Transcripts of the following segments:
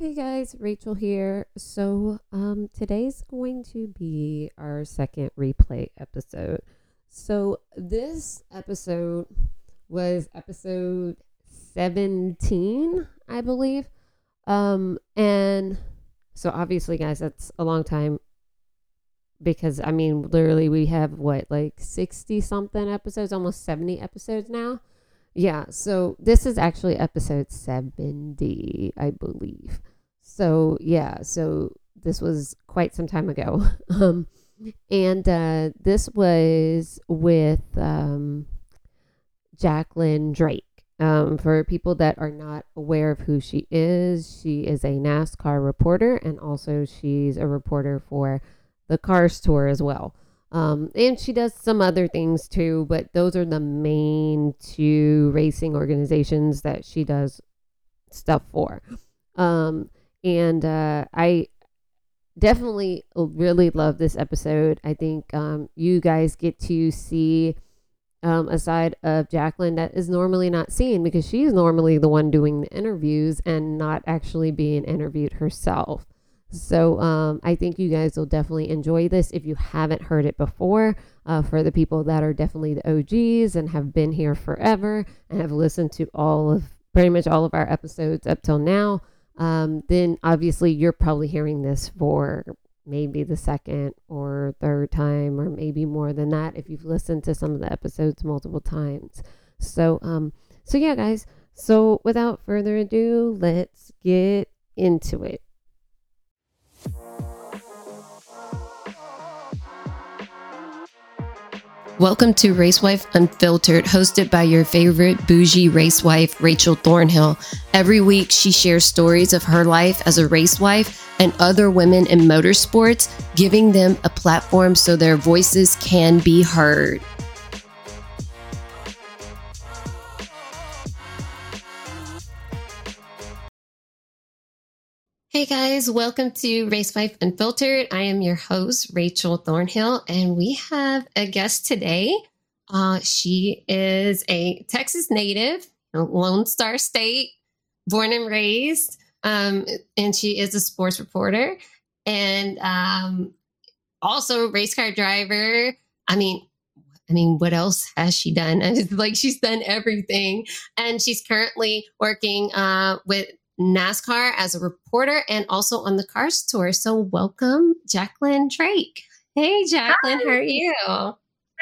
Hey guys, Rachel here. So, um, today's going to be our second replay episode. So, this episode was episode 17, I believe. Um, and so obviously, guys, that's a long time because I mean, literally, we have what like 60 something episodes, almost 70 episodes now. Yeah, so this is actually episode 70, I believe. So, yeah, so this was quite some time ago. um, and uh, this was with um, Jacklyn Drake. Um, for people that are not aware of who she is, she is a NASCAR reporter and also she's a reporter for the Cars Tour as well. Um, and she does some other things too, but those are the main two racing organizations that she does stuff for. Um, and uh, I definitely really love this episode. I think um, you guys get to see um, a side of Jacklyn that is normally not seen because she's normally the one doing the interviews and not actually being interviewed herself. So um, I think you guys will definitely enjoy this if you haven't heard it before. Uh, for the people that are definitely the OGs and have been here forever and have listened to all of pretty much all of our episodes up till now, um, then obviously you're probably hearing this for maybe the second or third time, or maybe more than that if you've listened to some of the episodes multiple times. So, um, so yeah, guys. So without further ado, let's get into it. Welcome to Racewife Unfiltered, hosted by your favorite bougie racewife, Rachel Thornhill. Every week, she shares stories of her life as a racewife and other women in motorsports, giving them a platform so their voices can be heard. Hey guys, welcome to Racewife Unfiltered. I am your host, Rachel Thornhill, and we have a guest today. Uh, she is a Texas native, Lone Star State, born and raised, um, and she is a sports reporter and um, also race car driver. I mean, I mean, what else has she done? Like she's done everything, and she's currently working uh, with NASCAR as a reporter and also on the Cars Tour. So, welcome, Jacklyn Drake. Hey, Jacklyn, Hi. how are you? Hi,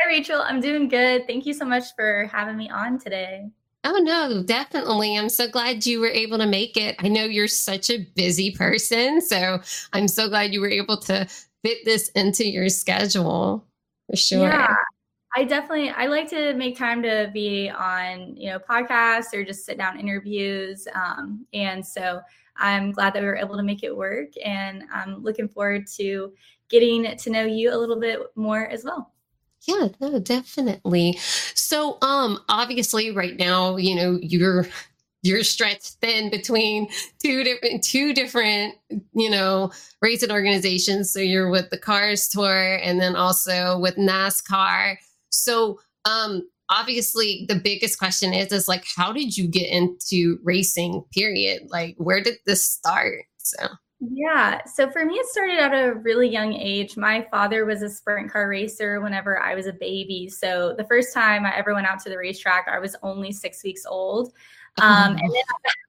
Rachel. I'm doing good. Thank you so much for having me on today. Oh, no, definitely. I'm so glad you were able to make it. I know you're such a busy person. So, I'm so glad you were able to fit this into your schedule for sure. Yeah. I definitely I like to make time to be on you know podcasts or just sit down interviews, um, and so I'm glad that we were able to make it work, and I'm looking forward to getting to know you a little bit more as well. Yeah, no, definitely. So, um, obviously, right now, you know, you're you're stretched thin between two different two different you know racing organizations so you're with the cars tour and then also with nascar so, um, obviously the biggest question is is like how did you get into racing period? Like where did this start? So. Yeah. So for me it started at a really young age. My father was a sprint car racer whenever i was a baby. So the first time i ever went out to the racetrack i was only six weeks old. Um, and then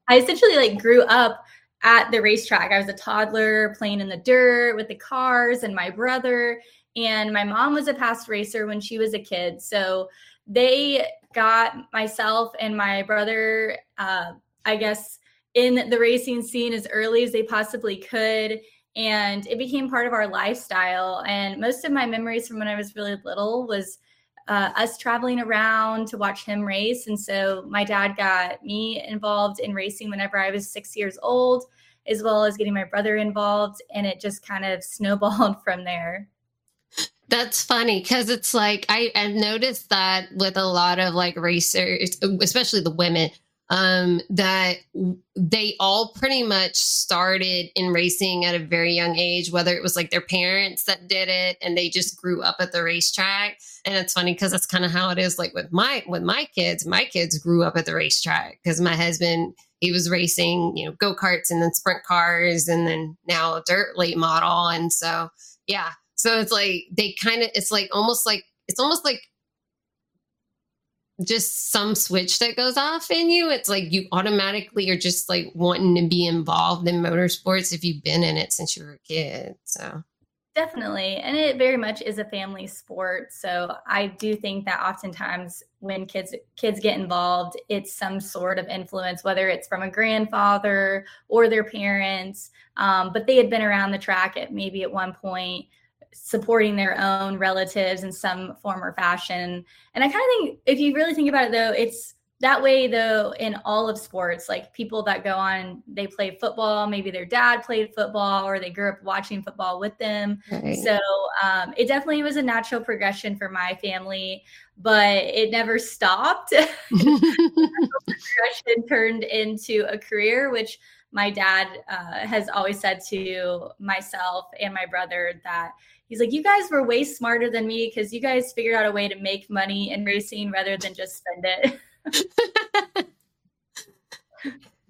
i essentially like grew up at the racetrack. I was a toddler playing in the dirt with the cars and my brother and my mom was a past racer when she was a kid. So they got myself and my brother, uh, I guess, in the racing scene as early as they possibly could. And it became part of our lifestyle. And most of my memories from when I was really little was uh, us traveling around to watch him race. And so my dad got me involved in racing whenever I was six years old, as well as getting my brother involved. And it just kind of snowballed from there. That's funny because it's like I, I've noticed that with a lot of like racers, especially the women, um, that they all pretty much started in racing at a very young age, whether it was like their parents that did it and they just grew up at the racetrack. And it's funny because that's kind of how it is like with my with my kids. My kids grew up at the racetrack because my husband he was racing, you know, go karts and then sprint cars and then now dirt late model. And so, yeah. So it's like they kind of, it's like almost like, it's almost like just some switch that goes off in you. It's like you automatically are just like wanting to be involved in motorsports if you've been in it since you were a kid. So Definitely. And it very much is a family sport. So I do think that oftentimes when kids kids get involved, it's some sort of influence, whether it's from a grandfather or their parents. Um, but they had been around the track at maybe at one point supporting their own relatives in some form or fashion. And I kind of think if you really think about it though, it's that way though in all of sports like people that go on they play football maybe their dad played football or they grew up watching football with them right. so um, it definitely was a natural progression for my family but it never stopped progression turned into a career which my dad uh, has always said to myself and my brother that he's like you guys were way smarter than me because you guys figured out a way to make money in racing rather than just spend it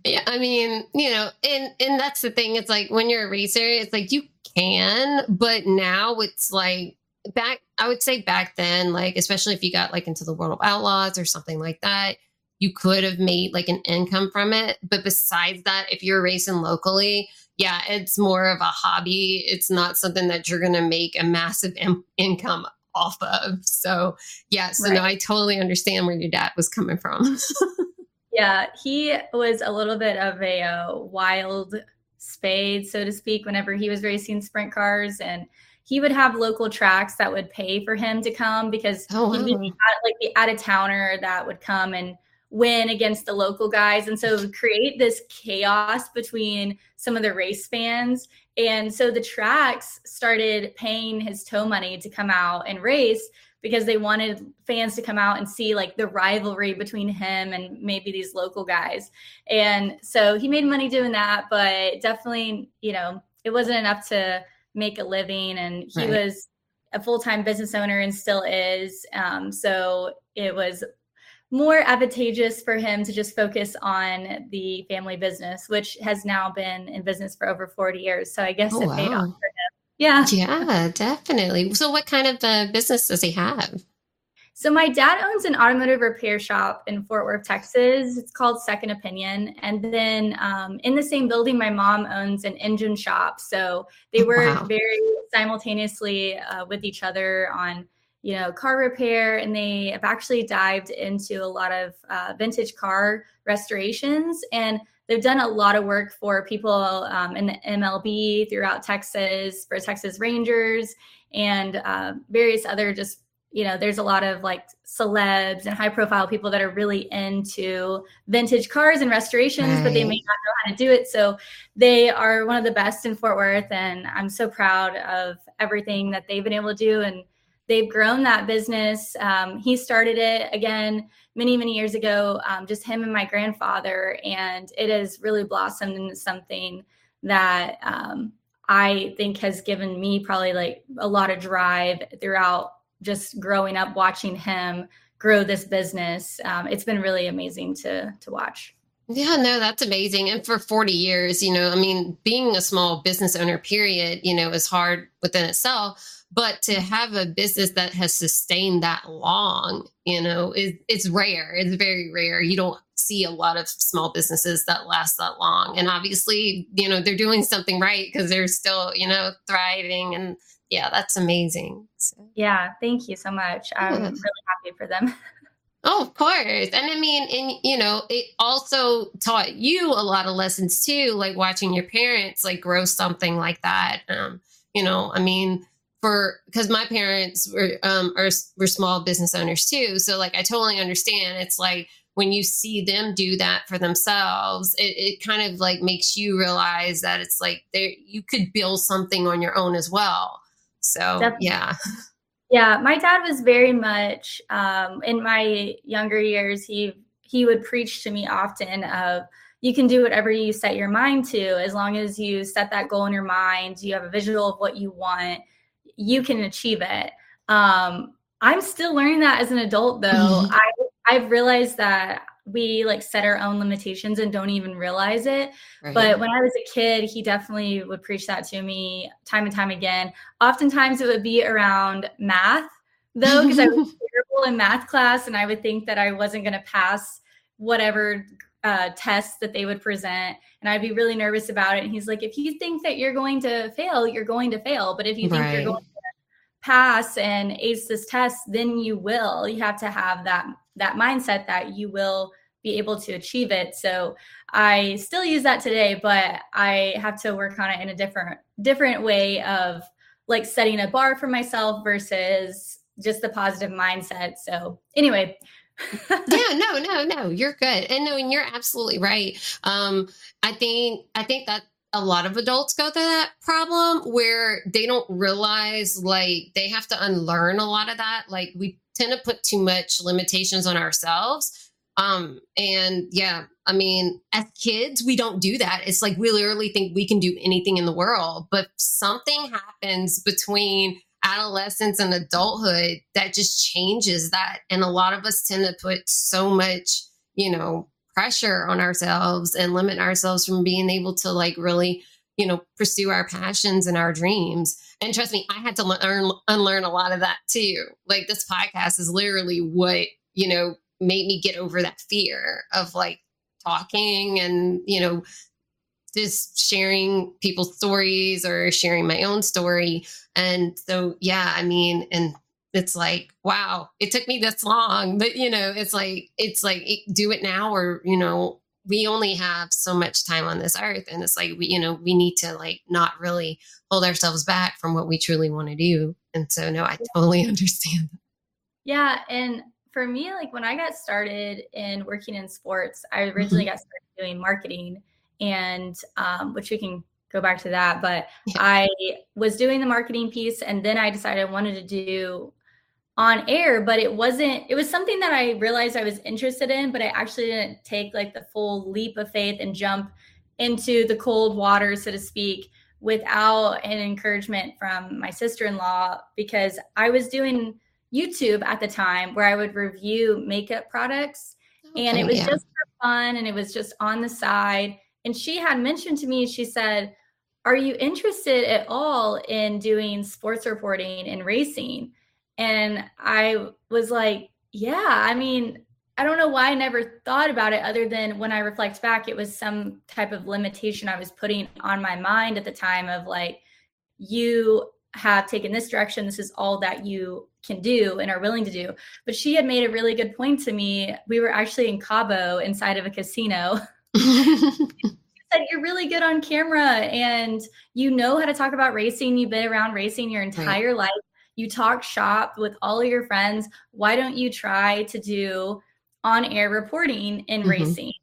yeah, I mean, you know, and and that's the thing. It's like when you're a racer, it's like you can, but now it's like back. I would say back then, like especially if you got like into the World of Outlaws or something like that, you could have made like an income from it. But besides that, if you're racing locally, yeah, it's more of a hobby. It's not something that you're going to make a massive Im- income off of. So, yeah, so right. no, I totally understand where your dad was coming from. yeah, he was a little bit of a uh, wild spade, so to speak, whenever he was racing sprint cars. And he would have local tracks that would pay for him to come because oh, wow. he'd be like the out of towner that would come and win against the local guys. And so create this chaos between some of the race fans and so the tracks started paying his tow money to come out and race because they wanted fans to come out and see like the rivalry between him and maybe these local guys. And so he made money doing that, but definitely, you know, it wasn't enough to make a living. And he right. was a full time business owner and still is. Um, so it was more advantageous for him to just focus on the family business, which has now been in business for over 40 years. So I guess oh, it paid off for him. Yeah. Yeah, definitely. So what kind of uh, business does he have? So my dad owns an automotive repair shop in Fort Worth, Texas. It's called Second Opinion. And then um, in the same building, my mom owns an engine shop. So they oh, work wow. very simultaneously uh, with each other on – you know, car repair, and they have actually dived into a lot of uh, vintage car restorations. And they've done a lot of work for people um, in the MLB throughout Texas, for Texas Rangers, and uh, various other just you know, there's a lot of like celebs and high profile people that are really into vintage cars and restorations, right. but they may not know how to do it. So they are one of the best in Fort Worth. And I'm so proud of everything that they've been able to do. And they've grown that business. Um, he started it again many, many years ago, um, just him and my grandfather, and it has really blossomed into something that um, I think has given me probably like a lot of drive throughout just growing up watching him grow this business. Um, it's been really amazing to to watch. Yeah, no, that's amazing. And for 40 years, you know, I mean, being a small business owner, period, you know, is hard within itself but to have a business that has sustained that long you know is it's rare it's very rare you don't see a lot of small businesses that last that long and obviously you know they're doing something right because they're still you know thriving and yeah that's amazing so. yeah thank you so much i'm yeah. really happy for them Oh, of course. And I mean, and you know, it also taught you a lot of lessons too, like watching your parents like grow something like that. Um, you know, I mean, for because my parents were um are were small business owners too. So like i totally understand. It's like when you see them do that for themselves it, it kind of like makes you realize that it's like there you could build something on your own as well. So Definitely. yeah. yeah my dad was very much um in my younger years he he would preach to me often of you can do whatever you set your mind to. As long as you set that goal in your mind you have a visual of what you want you can achieve it. Um, I'm still learning that as an adult, though. Mm-hmm. I I've realized that we like set our own limitations and don't even realize it. Right. But when I was a kid, he definitely would preach that to me time and time again. Oftentimes it would be around math though, because I was terrible in math class and I would think that I wasn't going to pass whatever uh, tests that they would present. And I'd be really nervous about it. And he's like, if you think that you're going to fail, you're going to fail. But if you think right. you're going to pass and ace this test, then you will. You have to have that that mindset that you will be able to achieve it. So I still use that today, but I have to work on it in a different different way of like setting a bar for myself versus just the positive mindset. So anyway, yeah, no, no, no, you're good. And no, and you're absolutely right. Um, I think I think that a lot of adults go through that problem where they don't realize like they have to unlearn a lot of that. Like we tend to put too much limitations on ourselves. Um, and yeah, I mean, as kids, we don't do that. It's like we literally think we can do anything in the world, but something happens between adolescence and adulthood that just changes that. And a lot of us tend to put so much, you know, pressure on ourselves and limit ourselves from being able to like really you know pursue our passions and our dreams. And trust me i had to learn unlearn a lot of that too. Like this podcast is literally what you know made me get over that fear of like talking and you know just sharing people's stories or sharing my own story. And so yeah i mean and it's like wow it took me this long. But you know it's like it's like do it now or you know we only have so much time on this earth. And it's like we you know we need to like not really hold ourselves back from what we truly want to do. And so no i totally understand yeah and for me like when i got started in working in sports i originally mm-hmm. got started doing marketing and um, which we can go back to that but yeah. i was doing the marketing piece and then i decided i wanted to do on air, but it wasn't, it was something that I realized I was interested in, but I actually didn't take like the full leap of faith and jump into the cold water, so to speak, without an encouragement from my sister in law because I was doing YouTube at the time where I would review makeup products and it was yeah. just for fun and it was just on the side. And she had mentioned to me, she said, Are you interested at all in doing sports reporting and racing? And I was like, yeah, I mean, I don't know why I never thought about it other than when I reflect back, it was some type of limitation I was putting on my mind at the time of like, you have taken this direction. This is all that you can do and are willing to do. But she had made a really good point to me. We were actually in Cabo inside of a casino. said you're really good on camera and you know how to talk about racing. You've been around racing your entire right. life you talk shop with all of your friends. Why don't you try to do on air reporting in mm-hmm. racing?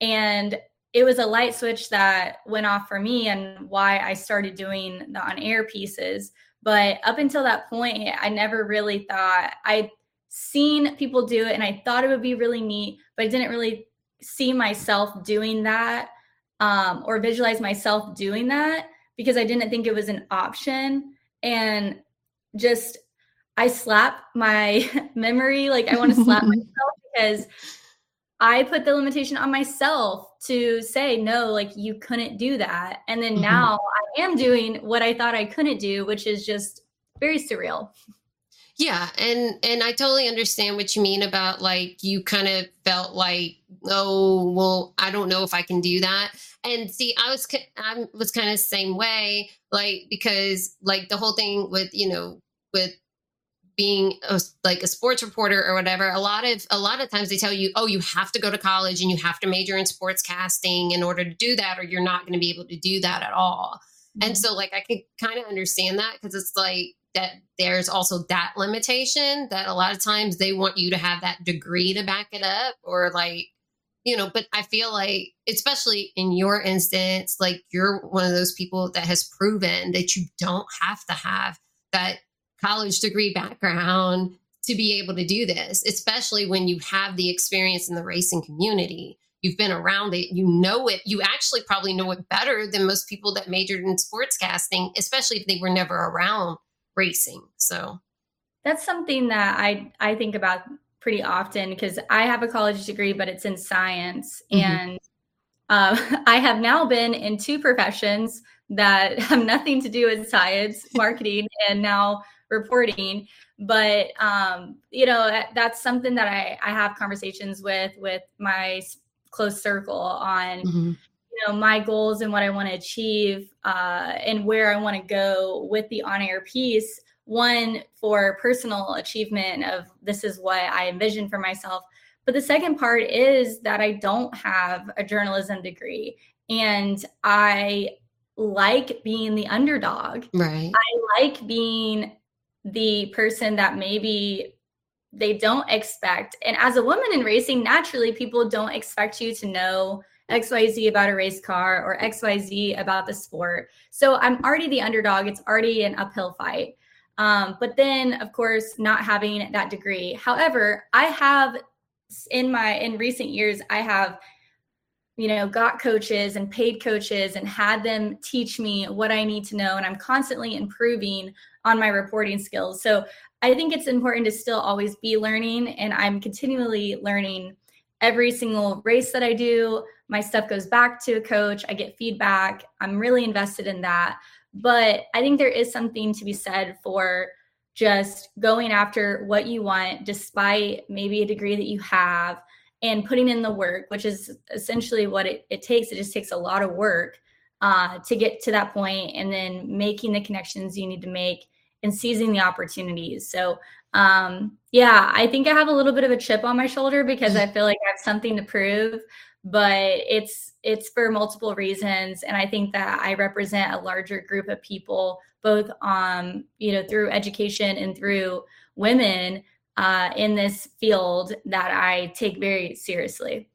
And it was a light switch that went off for me and why I started doing the on air pieces. But up until that point, I never really thought I'd seen people do it and I thought it would be really neat, but I didn't really see myself doing that um, or visualize myself doing that because I didn't think it was an option. And just I slap my memory. Like I want to slap myself because I put the limitation on myself to say, no, like you couldn't do that. And then mm-hmm. now I am doing what I thought I couldn't do, which is just very surreal. Yeah, and and I totally understand what you mean about like you kind of felt like, oh, well, I don't know if I can do that. And see, I was I was kind of the same way, like because like the whole thing with you know with being a, like a sports reporter or whatever a lot of a lot of times they tell you oh you have to go to college and you have to major in sports casting in order to do that or you're not going to be able to do that at all mm-hmm. and so like i can kind of understand that because it's like that there's also that limitation that a lot of times they want you to have that degree to back it up or like you know but i feel like especially in your instance like you're one of those people that has proven that you don't have to have that college degree background to be able to do this, especially when you have the experience in the racing community. You've been around it, you know it. You actually probably know it better than most people that majored in sportscasting, especially if they were never around racing. So that's something that I I think about pretty often because I have a college degree, but it's in science. Mm-hmm. And uh, I have now been in two professions that have nothing to do with science, marketing, and now reporting. But um, you know, that's something that I, I have conversations with with my close circle on. Mm-hmm. You know my goals and what I want to achieve, uh, and where I want to go with the on-air piece one for personal achievement of this is what I envision for myself. But the second part is that I don't have a journalism degree and I like being the underdog. Right. I like being the person that maybe they don't expect. And as a woman in racing, naturally people don't expect you to know XYZ about a race car or XYZ about the sport. So I'm already the underdog. It's already an uphill fight. Um, but then, of course, not having that degree. However, I have in my in recent years, I have you know got coaches and paid coaches and had them teach me what I need to know, and I'm constantly improving on my reporting skills. So I think it's important to still always be learning, and I'm continually learning every single race that I do. My stuff goes back to a coach. I get feedback. I'm really invested in that. But I think there is something to be said for just going after what you want despite maybe a degree that you have and putting in the work, which is essentially what it, it takes. It just takes a lot of work uh, to get to that point and then making the connections you need to make and seizing the opportunities. So, um, yeah, I think I have a little bit of a chip on my shoulder because I feel like I have something to prove but it's it's for multiple reasons. And i think that i represent a larger group of people both um you know through education and through women uh, in this field that i take very seriously.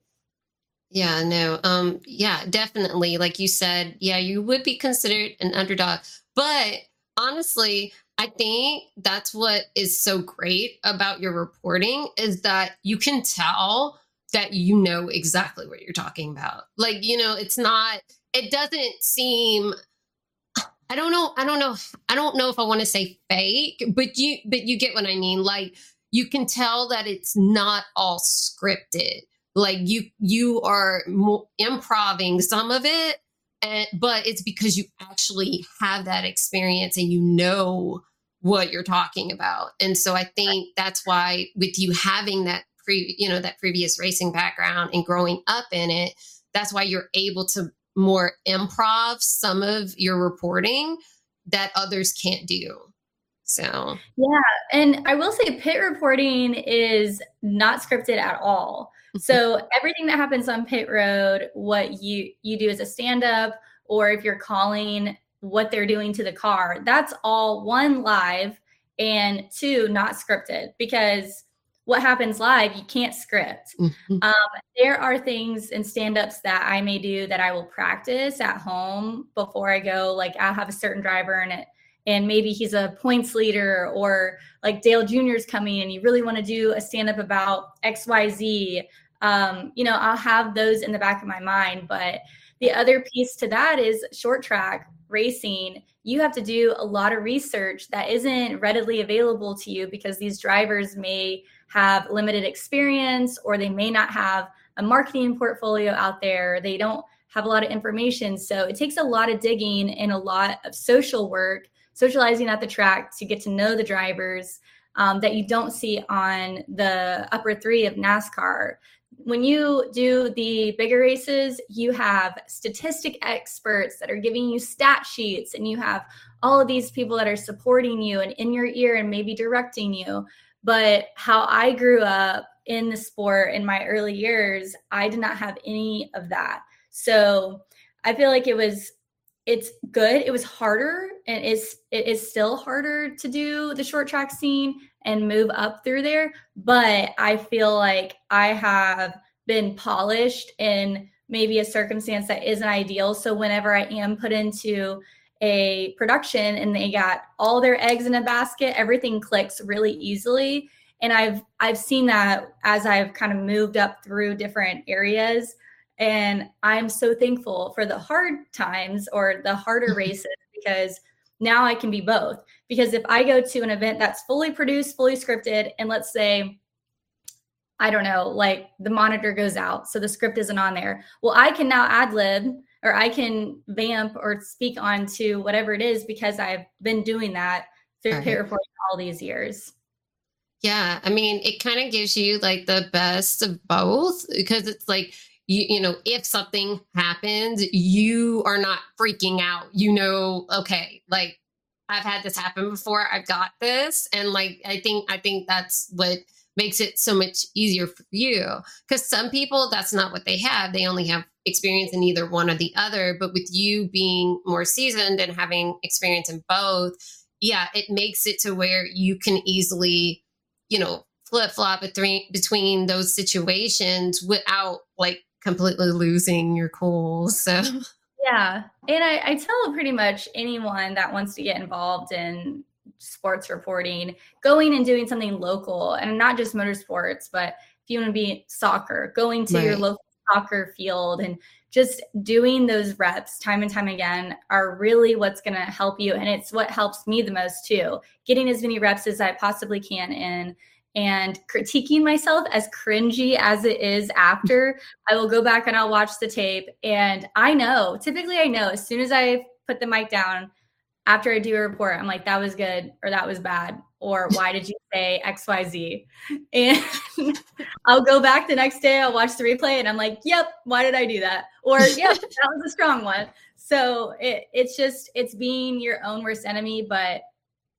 Yeah no um yeah definitely. Like you said yeah you would be considered an underdog. But honestly I think that's what is so great about your reporting is that you can tell that you know exactly what you're talking about. Like, you know, it's not, it doesn't seem, I don't know, I don't know, I don't know if I want to say fake, but you, but you get what I mean. Like, you can tell that it's not all scripted. Like you, you are improving some of it, and but it's because you actually have that experience and you know what you're talking about. And so I think that's why with you having that pre you know that previous racing background and growing up in it that's why you're able to more improv some of your reporting that others can't do. So. Yeah and i will say pit reporting is not scripted at all. So everything that happens on pit road what you you do as a stand up or if you're calling what they're doing to the car that's all one live and two not scripted because what happens live you can't script mm-hmm. um, there are things and stand-ups that i may do that i will practice at home before i go like i'll have a certain driver in it and maybe he's a points leader or like dale junior's coming and you really want to do a stand-up about xyz um, you know i'll have those in the back of my mind but the other piece to that is short track racing you have to do a lot of research that isn't readily available to you because these drivers may have limited experience or they may not have a marketing portfolio out there. They don't have a lot of information. So it takes a lot of digging and a lot of social work, socializing at the track to get to know the drivers um, that you don't see on the upper three of NASCAR. When you do the bigger races, you have statistic experts that are giving you stat sheets, and you have all of these people that are supporting you and in your ear and maybe directing you. But how I grew up in the sport in my early years, I did not have any of that. So I feel like it was it's good. It was harder and it's it is still harder to do the short track scene and move up through there. But I feel like I have been polished in maybe a circumstance that isn't ideal. So whenever I am put into a production and they got all their eggs in a basket everything clicks really easily and i've i've seen that as i've kind of moved up through different areas and i'm so thankful for the hard times or the harder mm-hmm. races because now i can be both because if i go to an event that's fully produced fully scripted and let's say I don't know, like the monitor goes out, so the script isn't on there. Well, I can now ad lib or I can vamp or speak on to whatever it is because I've been doing that through right. reporting all these years. Yeah, I mean, it kind of gives you like the best of both because it's like you, you know, if something happens, you are not freaking out. You know, okay, like I've had this happen before. I've got this, and like I think I think that's what makes it so much easier for you because some people that's not what they have they only have experience in either one or the other but with you being more seasoned and having experience in both yeah it makes it to where you can easily you know flip flop between between those situations without like completely losing your cool so yeah and I, I tell pretty much anyone that wants to get involved in sports reporting, going and doing something local and not just motorsports, but if you want to be soccer, going to right. your local soccer field and just doing those reps time and time again are really what's going to help you. And it's what helps me the most too. Getting as many reps as I possibly can in and critiquing myself as cringy as it is after, I will go back and I'll watch the tape. And I know, typically, I know as soon as I put the mic down, after I do a report, I'm like, that was good or that was bad. Or why did you say XYZ? And I'll go back the next day, I'll watch the replay and I'm like, yep, why did I do that? Or, yep, that was a strong one. So it, it's just, it's being your own worst enemy. But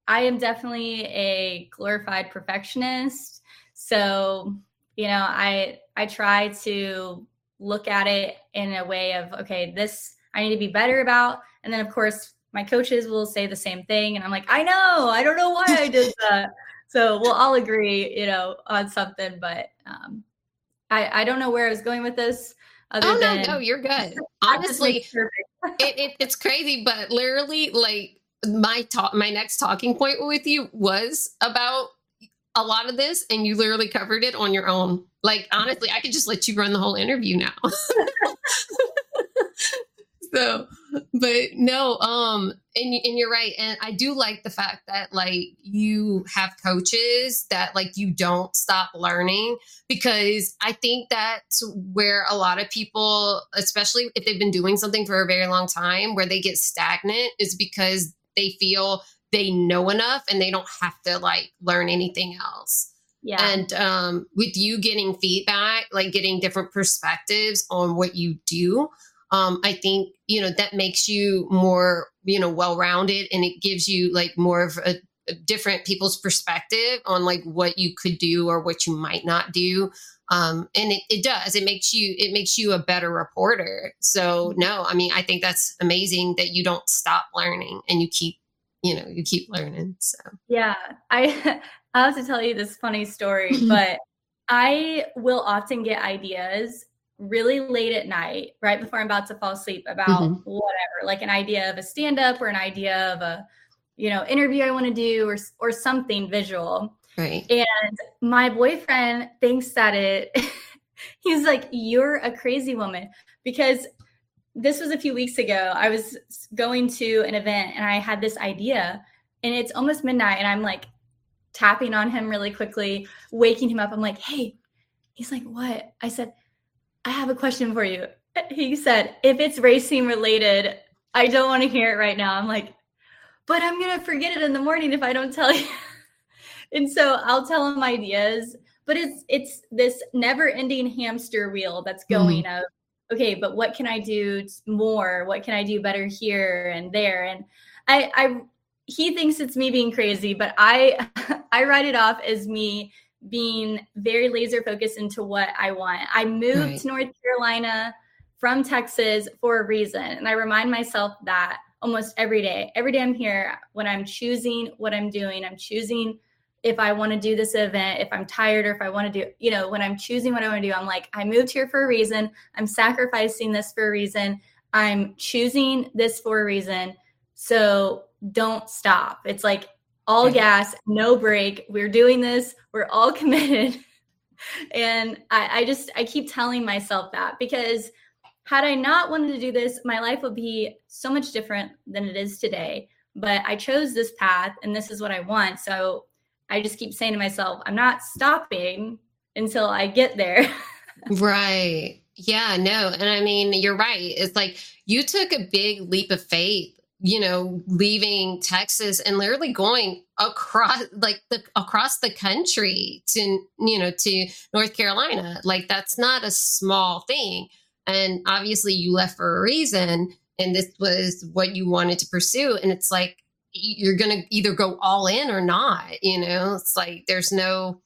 I am definitely a glorified perfectionist. So, you know, I, I try to look at it in a way of, okay, this I need to be better about. And then, of course, my coaches will say the same thing and i'm like i know i don't know why i did that so we'll all agree you know on something but um i i don't know where i was going with this other oh than, no no you're good honestly it, it, it's crazy but literally like my talk my next talking point with you was about a lot of this and you literally covered it on your own. Like honestly i could just let you run the whole interview now. So but no um and, and you're right and i do like the fact that like you have coaches that like you don't stop learning because i think that's where a lot of people especially if they've been doing something for a very long time where they get stagnant is because they feel they know enough and they don't have to like learn anything else yeah. And um, with you getting feedback, like getting different perspectives on what you do, um, I think, you know, that makes you more, you know, well rounded and it gives you like more of a, a, different people's perspective on like what you could do or what you might not do. Um, and it, it does, it makes you, it makes you a better reporter. So mm-hmm. no, I mean, I think that's amazing that you don't stop learning and you keep, you know, you keep learning. So yeah, I, I have to tell you this funny story, but I will often get ideas really late at night, right before I'm about to fall asleep, about mm-hmm. whatever, like an idea of a stand up or an idea of a, you know, interview I want to do or or something visual. Right. And my boyfriend thinks that it he's like, You're a crazy woman. Because this was a few weeks ago. I was going to an event and I had this idea, and it's almost midnight, and I'm like tapping on him really quickly, waking him up. I'm like, Hey, he's like, What? I said, I have a question for you. He said, if it's racing related, I don't want to hear it right now. I'm like, but I'm going to forget it in the morning if I don't tell you. and so I'll tell him ideas, but it's it's this never-ending hamster wheel that's mm-hmm. going mm. of okay, but what can I do more? What can I do better here and there? And I I he thinks it's me being crazy, but I I write it off as me being very laser focused into what I want. I moved right. to North Carolina from Texas for a reason. And I remind myself that almost every day. Every day I'm here, when I'm choosing what I'm doing, I'm choosing if I want to do this event, if I'm tired, or if I want to do, you know, when I'm choosing what I want to do, I'm like, I moved here for a reason. I'm sacrificing this for a reason. I'm choosing this for a reason. So don't stop. It's like all gas, no break. We're doing this. We're all committed. and I, I just, I keep telling myself that because had I not wanted to do this, my life would be so much different than it is today. But I chose this path and this is what I want. So I just keep saying to myself, I'm not stopping. until I get there. right. Yeah, no. And I mean, you're right. It's like you took a big leap of faith, you know, leaving Texas and literally going across like the across the country to, you know, to North Carolina. Like that's not a small thing. And obviously you left for a reason and this was what you wanted to pursue and it's like you're going to either go all in or not, you know? It's like there's no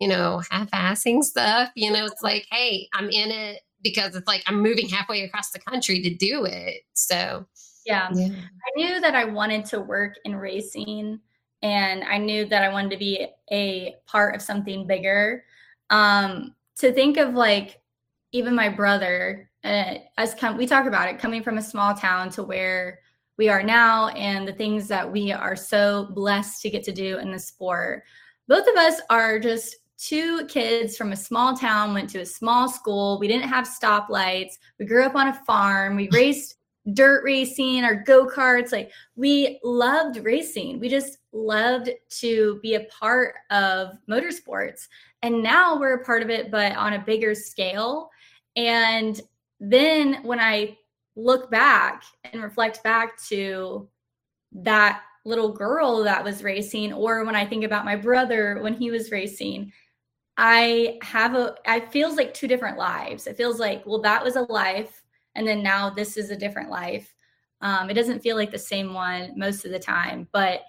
you know, half-assing stuff. You know, it's like, hey, I'm in it because it's like I'm moving halfway across the country to do it. So, yeah. yeah. I knew that I wanted to work in racing and I knew that I wanted to be a part of something bigger. Um, to think of like even my brother, uh, us come, we talk about it coming from a small town to where we are now and the things that we are so blessed to get to do in the sport. Both of us are just two kids from a small town went to a small school. We didn't have stoplights. We grew up on a farm. We raced dirt racing or go karts. Like we loved racing. We just loved to be a part of motorsports. And now we're a part of it, but on a bigger scale. And then when I look back and reflect back to that little girl that was racing, or when I think about my brother when he was racing, I have a, I feels like two different lives. It feels like, well, that was a life. And then now this is a different life. Um, it doesn't feel like the same one most of the time, but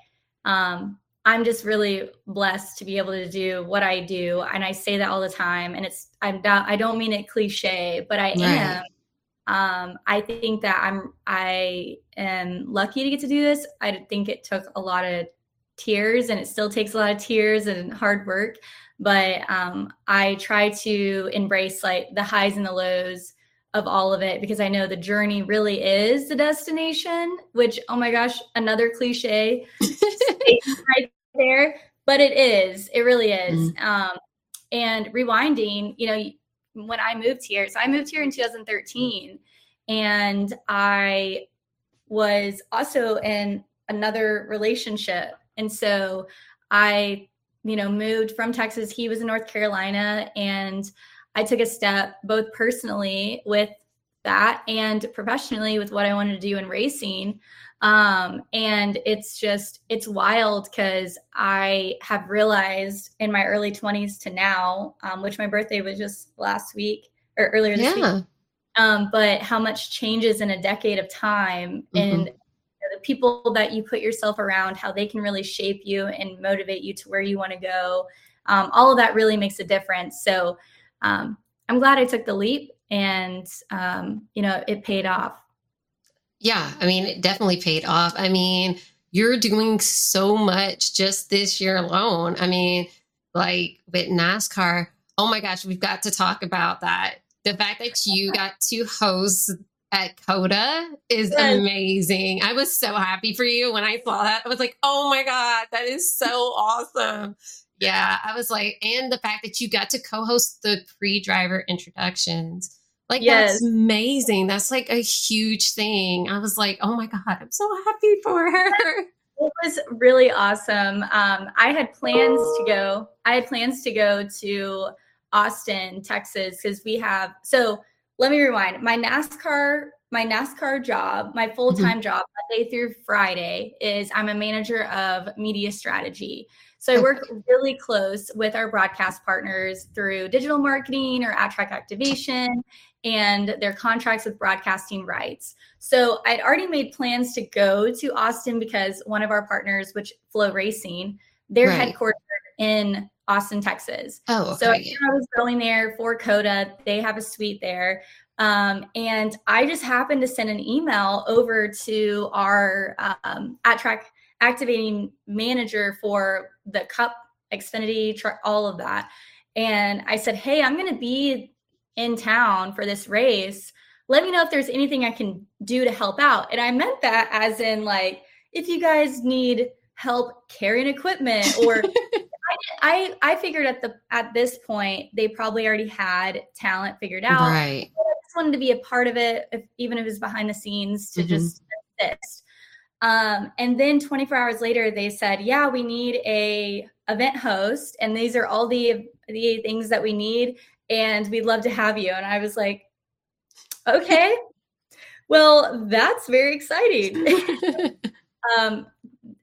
um, I'm just really blessed to be able to do what I do. And I say that all the time. And it's, I'm not, I don't mean it cliche, but I right. am. Um, I think that I'm, I am lucky to get to do this. I think it took a lot of tears and it still takes a lot of tears and hard work but um, I try to embrace like the highs and the lows of all of it because I know the journey really is the destination, which, oh my gosh, another cliche right there, but it is. It really is. Mm-hmm. Um, and rewinding, you know, when I moved here, so I moved here in 2013 and I was also in another relationship. And so I you know, moved from Texas. He was in North Carolina. And I took a step both personally with that and professionally with what I wanted to do in racing. Um, and it's just, it's wild because I have realized in my early 20s to now, um, which my birthday was just last week or earlier this yeah. week. Um, but how much changes in a decade of time mm-hmm. and the people that you put yourself around, how they can really shape you and motivate you to where you want to go. Um, all of that really makes a difference. So um, I'm glad I took the leap and, um, you know, it paid off. Yeah, I mean, it definitely paid off. I mean, you're doing so much just this year alone. I mean, like with NASCAR, oh my gosh, we've got to talk about that. The fact that you got to host at COTA is amazing. I was so happy for you when I saw that. I was like, oh my God, that is so awesome. Yeah, I was like, and the fact that you got to co host the pre driver introductions. Like, yes. that's amazing. That's like a huge thing. I was like, oh my God, I'm so happy for her. It was really awesome. Um, I had plans to go, I had plans to go to Austin, Texas, because we have, so let me rewind. My NASCAR, my NASCAR job, my full time mm-hmm. job, Monday through Friday, is I'm a manager of media strategy. So I work really close with our broadcast partners through digital marketing or at track activation and their contracts with broadcasting rights. So I'd already made plans to go to Austin because one of our partners, which FloRacing, they're right. headquartered in Austin, Texas. Oh, okay. so I was going there for COTA. They have a suite there. Um, and I just happened to send an email over to our um, at track activating manager for the cup, Xfinity, all of that. And I said, Hey, I'm going to be in town for this race. Let me know if there's anything I can do to help out. And I meant that as in, like, if you guys need help carrying equipment or I I figured at the at this point they probably already had talent figured out. Right. Just wanted to be a part of it, if, even if it was behind the scenes, to mm-hmm. just assist. Um, and then 24 hours later, they said, "Yeah, we need a event host, and these are all the the things that we need, and we'd love to have you. And I was like, okay, well, that's very exciting. um,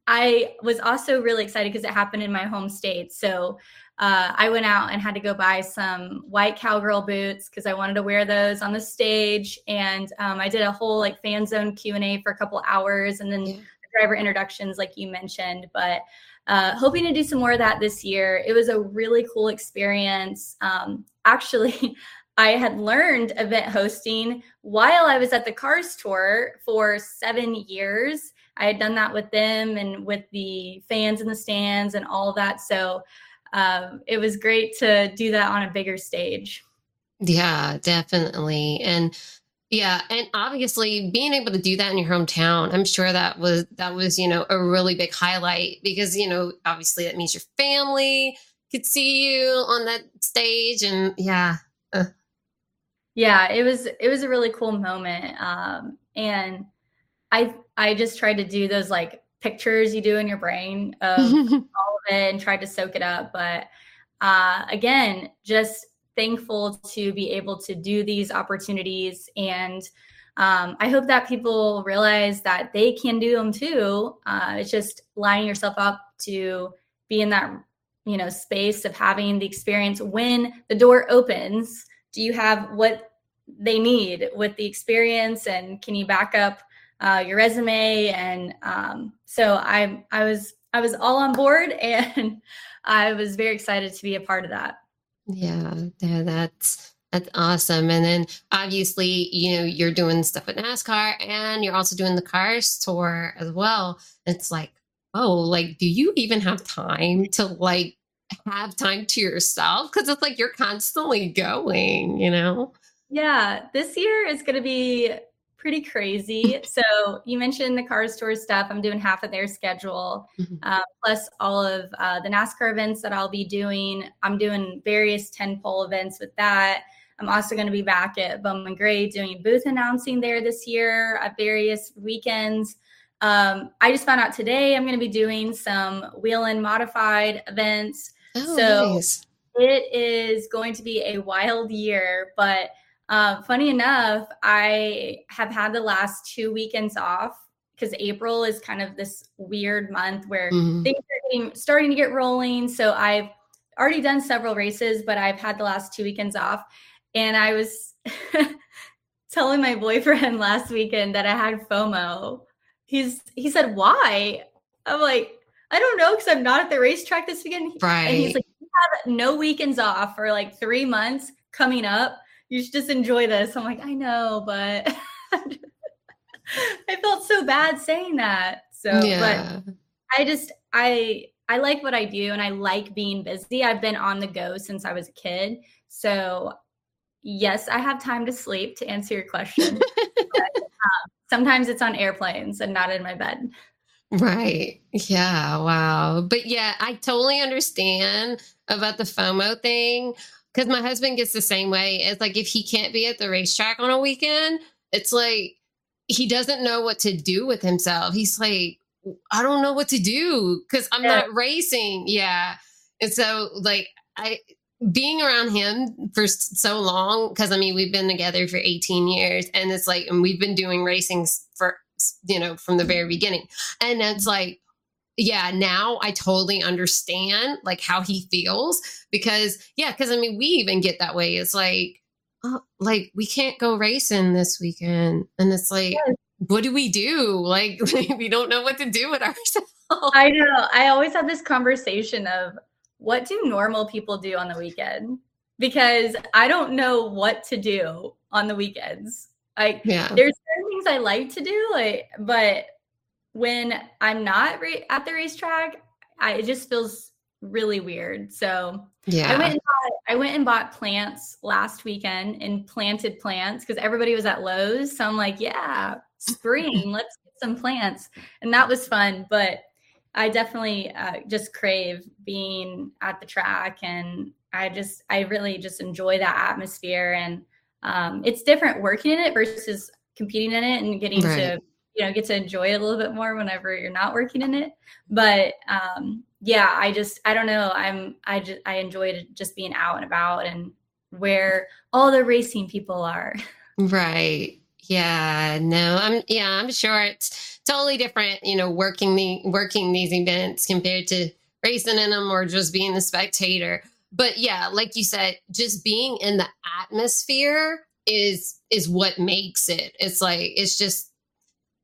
I was also really excited because it happened in my home state. So uh, I went out and had to go buy some white cowgirl boots because I wanted to wear those on the stage. And um, I did a whole like fan zone Q and A for a couple hours, and then yeah. driver introductions, like you mentioned. But uh, hoping to do some more of that this year. It was a really cool experience. Um, actually, I had learned event hosting while I was at the Cars Tour for seven years. I had done that with them and with the fans in the stands and all of that. So um, it was great to do that on a bigger stage. Yeah, definitely. And yeah, and obviously being able to do that in your hometown, I'm sure that was that was, you know, a really big highlight because, you know, obviously that means your family could see you on that stage and yeah. Uh. Yeah, it was it was a really cool moment. Um and I I just tried to do those like pictures you do in your brain of all and tried to soak it up. But uh, again, just thankful to be able to do these opportunities. And um, I hope that people realize that they can do them too. Uh, it's just lining yourself up to be in that you know space of having the experience when the door opens do you have what they need with the experience and can you back up uh, your resume and um, so I I was I was all on board and I was very excited to be a part of that. Yeah, yeah, that's that's awesome. And then obviously, you know, you're doing stuff at NASCAR and you're also doing the cars tour as well. It's like, oh, like, do you even have time to like have time to yourself? Because it's like you're constantly going, you know? Yeah, this year is going to be pretty crazy. so you mentioned the Cars Tour stuff. I'm doing half of their schedule, mm-hmm. uh, plus all of uh, the NASCAR events that I'll be doing. I'm doing various tentpole events with that. I'm also going to be back at Bowman Gray doing booth announcing there this year at various weekends. Um, I just found out today I'm going to be doing some Whelen modified events. Oh, so nice. it is going to be a wild year, but uh, funny enough, I have had the last two weekends off because April is kind of this weird month where mm-hmm. things are getting, starting to get rolling. So I've already done several races, but I've had the last two weekends off. And I was telling my boyfriend last weekend that I had FOMO. He's he said, "Why?" I'm like, "I don't know, because I'm not at the racetrack this weekend." Right. And he's like, "You have no weekends off for like three months coming up." You should just enjoy this. I'm like, I know, but I felt so bad saying that. So, yeah. but I just, I, I like what I do and I like being busy. I've been on the go since I was a kid. So, yes, I have time to sleep to answer your question. but, um, sometimes it's on airplanes and not in my bed. Right. Yeah. Wow. But yeah, I totally understand about the FOMO thing because my husband gets the same way. It's like if he can't be at the racetrack on a weekend, it's like he doesn't know what to do with himself. He's like, I don't know what to do because I'm yeah. not racing. Yeah. And so, like, I, being around him for so long, because I mean, we've been together for 18 years and it's like, and we've been doing racing for, you know, from the very beginning. And it's like, yeah, now I totally understand like how he feels because yeah, because I mean we even get that way. It's like, oh, like we can't go racing this weekend, and it's like, yes. what do we do? Like we don't know what to do with ourselves. I know. I always have this conversation of what do normal people do on the weekend because I don't know what to do on the weekends. Like, yeah. there's certain things I like to do, like, but when I'm not ra- at the racetrack, I, it just feels really weird. So yeah, I went and bought, I went and bought plants last weekend and planted plants because everybody was at Lowe's. So I'm like, yeah, spring, let's get some plants, and that was fun. But I definitely uh, just crave being at the track, and I just I really just enjoy that atmosphere, and um, it's different working in it versus competing in it and getting right. to you know get to enjoy it a little bit more whenever you're not working in it but um yeah, I just I don't know. I'm I just I enjoyed just being out and about and where all the racing people are. Right. Yeah. No. I'm. Yeah. I'm sure it's totally different. You know, working the working these events compared to racing in them or just being a spectator. But yeah, like you said, just being in the atmosphere is is what makes it. It's like it's just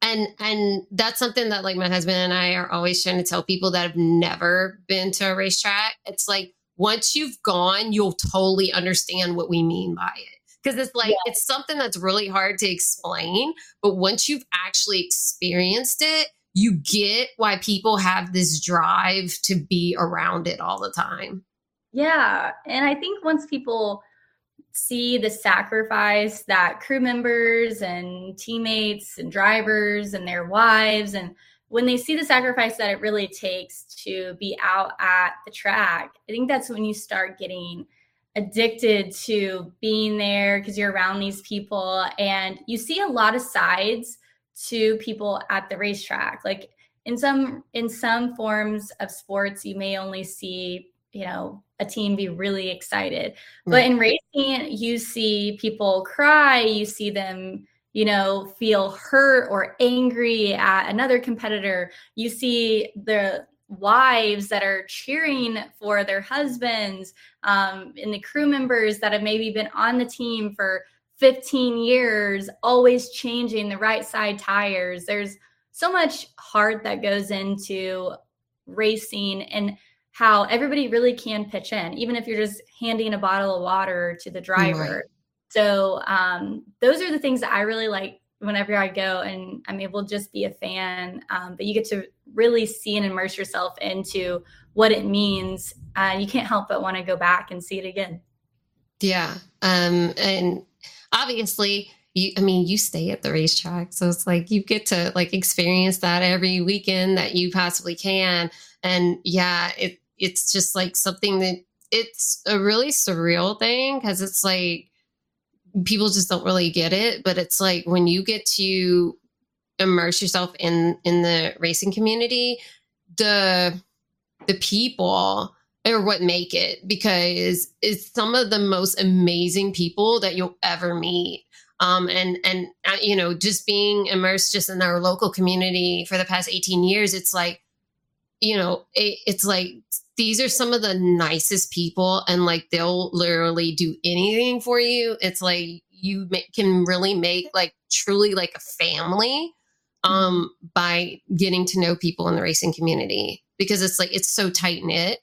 and and that's something that like my husband and I are always trying to tell people that have never been to a racetrack. It's like once you've gone, you'll totally understand what we mean by it. Because it's like, yeah. it's something that's really hard to explain. But once you've actually experienced it, you get why people have this drive to be around it all the time. Yeah. And I think once people see the sacrifice that crew members and teammates and drivers and their wives and when they see the sacrifice that it really takes to be out at the track i think that's when you start getting addicted to being there because you're around these people and you see a lot of sides to people at the racetrack. Like in some in some forms of sports you may only see you know a team be really excited. Right. But in racing, you see people cry, you see them, you know, feel hurt or angry at another competitor. You see the wives that are cheering for their husbands, um, and the crew members that have maybe been on the team for 15 years, always changing the right side tires. There's so much heart that goes into racing and how everybody really can pitch in, even if you're just handing a bottle of water to the driver. Right. So um, those are the things that I really like whenever I go and I'm able to just be a fan. Um, but you get to really see and immerse yourself into what it means. Uh, you can't help but want to go back and see it again. Yeah. Um, and obviously, you, I mean, you stay at the racetrack. So it's like you get to like experience that every weekend that you possibly can. And yeah, it, it's just like something that it's a really surreal thing because it's like people just don't really get it but it's like when you get to immerse yourself in in the racing community the the people are what make it because it's some of the most amazing people that you'll ever meet. Um, and and uh, you know just being immersed just in our local community for the past 18 years it's like you know it, it's like these are some of the nicest people and like they'll literally do anything for you. It's like you can really make like truly like a family um mm-hmm. by getting to know people in the racing community because it's like it's so tight knit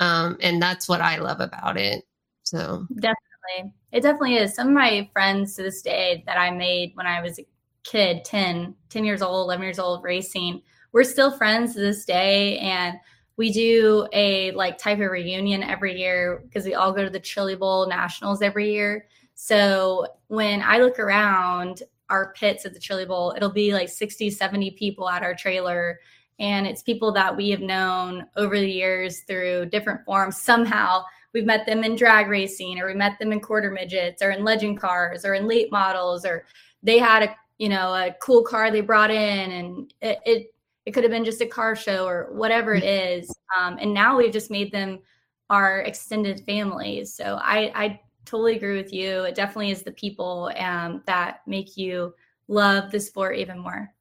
um and that's what i love about it so. Definitely. It definitely is. Some of my friends to this day that i made when i was a kid 10 10 years old 11 years old racing we're still friends to this day and we do a like type of reunion every year because we all go to the Chili Bowl Nationals every year. So when I look around our pits at the Chili Bowl, it'll be like 60, 70 people at our trailer. And it's people that we have known over the years through different forms. Somehow we've met them in drag racing, or we met them in quarter midgets, or in legend cars, or in late models, or they had a you know a cool car they brought in, and it, it it could have been just a car show or whatever it mm-hmm. Um, and now we've just made them our extended families. So I, I totally agree with you. It definitely is the people um, that make you love the sport even more.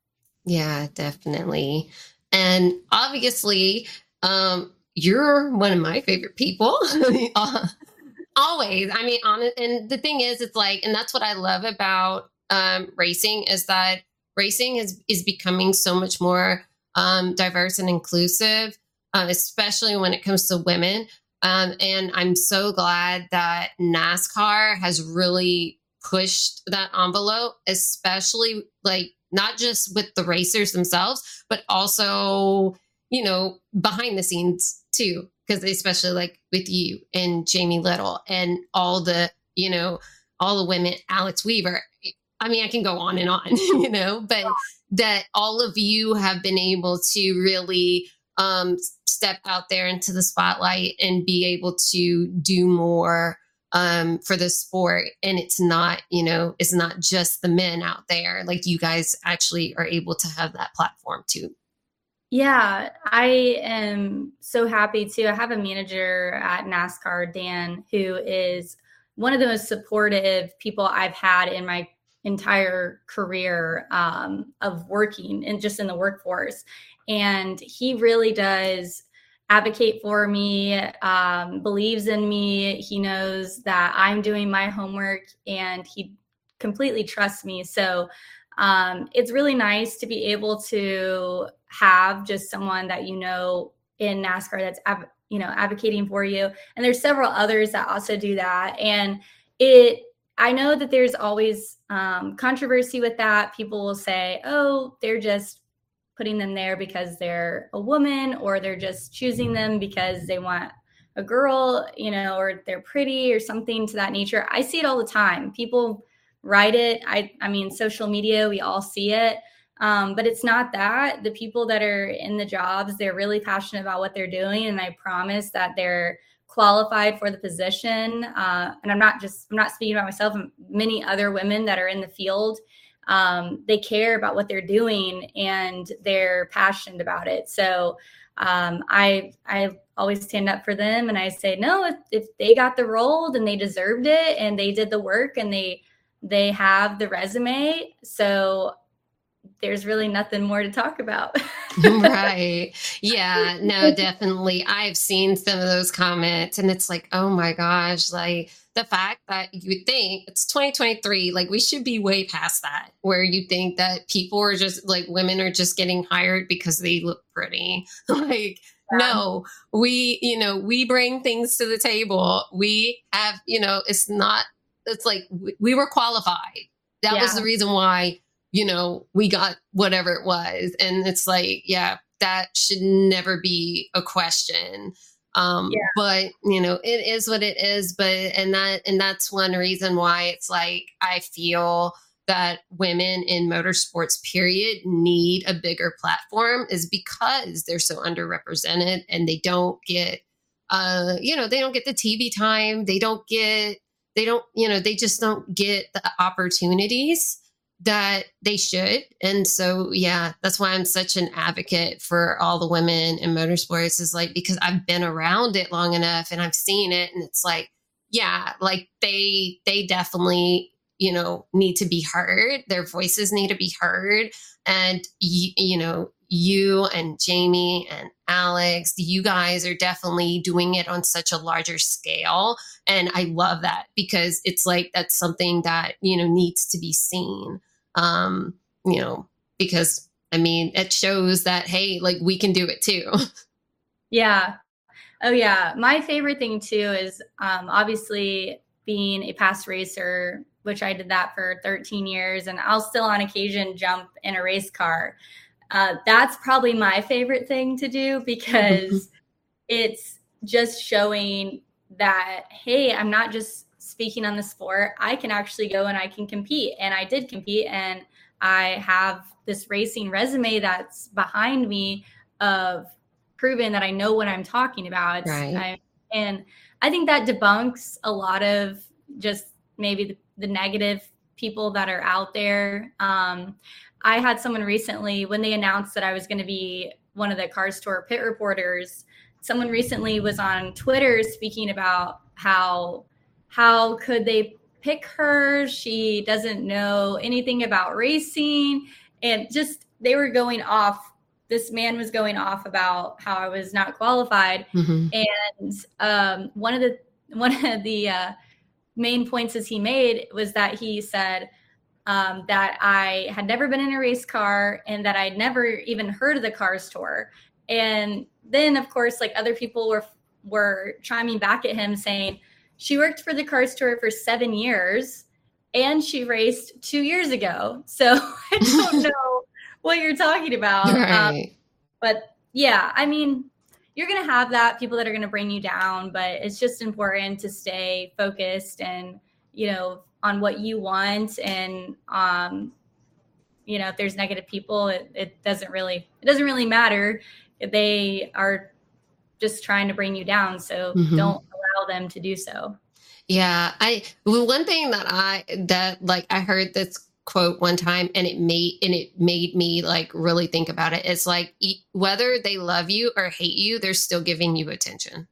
Yeah, definitely. And obviously, um, you're one of my favorite people. uh, always. I mean, on and the thing is, it's like, and that's what I love about um, racing is that racing is is becoming so much more um, diverse and inclusive, uh, especially when it comes to women. Um, and I'm so glad that NASCAR has really pushed that envelope, especially like not just with the racers themselves, but also, you know, behind the scenes too. Because especially like with you and Jamie Little and all the, you know, all the women, Alex Weaver. I mean, I can go on and on, you know, but that all of you have been able to really um, step out there into the spotlight and be able to do more um, for the sport. And it's not, you know, it's not just the men out there. Like you guys actually are able to have that platform too. Yeah, I am so happy to. I have a manager at NASCAR, Dan, who is one of the most supportive people I've had in my entire career um, of working and just in the workforce. And he really does advocate for me, um, believes in me. He knows that I'm doing my homework and he completely trusts me. So um, it's really nice to be able to have just someone that you know in NASCAR that's you know advocating for you. And there's several others that also do that. And it I know that there's always um, controversy with that. People will say, "Oh, they're just putting them there because they're a woman or they're just choosing them because they want a girl, you know, or they're pretty or something to that nature. I see it all the time. People write it. I I mean, social media, we all see it. Um, but it's not that. The people that are in the jobs, they're really passionate about what they're doing, and I promise that they're qualified for the position. Uh, and I'm not just I'm not speaking about myself. Many other women that are in the field um, they care about what they're doing and they're passionate about it. So um, I I always stand up for them and I say no if, if they got the role then they deserved it and they did the work and they they have the resume. So there's really nothing more to talk about. right. Yeah, no, definitely. I've seen some of those comments and it's like, oh my gosh, like the fact that you think it's 2023, like we should be way past that, where you think that people are just like women are just getting hired because they look pretty. like, yeah. no, we, you know, we bring things to the table. We have, you know, it's not, it's like we, we were qualified. That yeah. was the reason why, you know, we got whatever it was. And it's like, yeah, that should never be a question. Um, yeah. but you know, it is what it is. But and that and that's one reason why it's like I feel that women in motorsports period need a bigger platform is because they're so underrepresented and they don't get uh you know they don't get the tv time they don't get they don't you know they just don't get the opportunities that they should. And so, yeah, that's why I'm such an advocate for all the women in motorsports is like, because I've been around it long enough and I've seen it. And it's like, yeah, like they, they definitely, you know, need to be heard. Their voices need to be heard. And, you, you know, you and Jamie and Alex, you guys are definitely doing it on such a larger scale. And I love that because it's like that's something that, you know, needs to be seen. Um, you know, because I mean, it shows that, hey, like we can do it too. Yeah. Oh, yeah. My favorite thing too is um, obviously being a past racer, which I did that for 13 years, and I'll still on occasion jump in a race car. Uh, that's probably my favorite thing to do because it's just showing that, hey, I'm not just speaking on the sport. I can actually go and I can compete. And I did compete, and I have this racing resume that's behind me of proving that I know what I'm talking about. Right. I, and I think that debunks a lot of just maybe the, the negative people that are out there. Um, I had someone recently when they announced that I was going to be one of the Cars Tour pit reporters. Someone recently was on Twitter speaking about how how could they pick her? She doesn't know anything about racing, and just they were going off. This man was going off about how I was not qualified, mm-hmm. and um, one of the one of the uh, main points as he made was that he said um, that I had never been in a race car and that I'd never even heard of the Cars Tour. And then, of course, like other people were were chiming back at him saying she worked for the Cars Tour for seven years and she raced two years ago. So I don't know what you're talking about. Right. Um, but yeah, I mean, you're going to have that people that are going to bring you down, but it's just important to stay focused and, you know, on what you want and um you know if there's negative people it, it doesn't really it doesn't really matter they are just trying to bring you down so mm-hmm. don't allow them to do so yeah i well, one thing that i that like i heard that's quote one time and it made and it made me like really think about it it's like whether they love you or hate you they're still giving you attention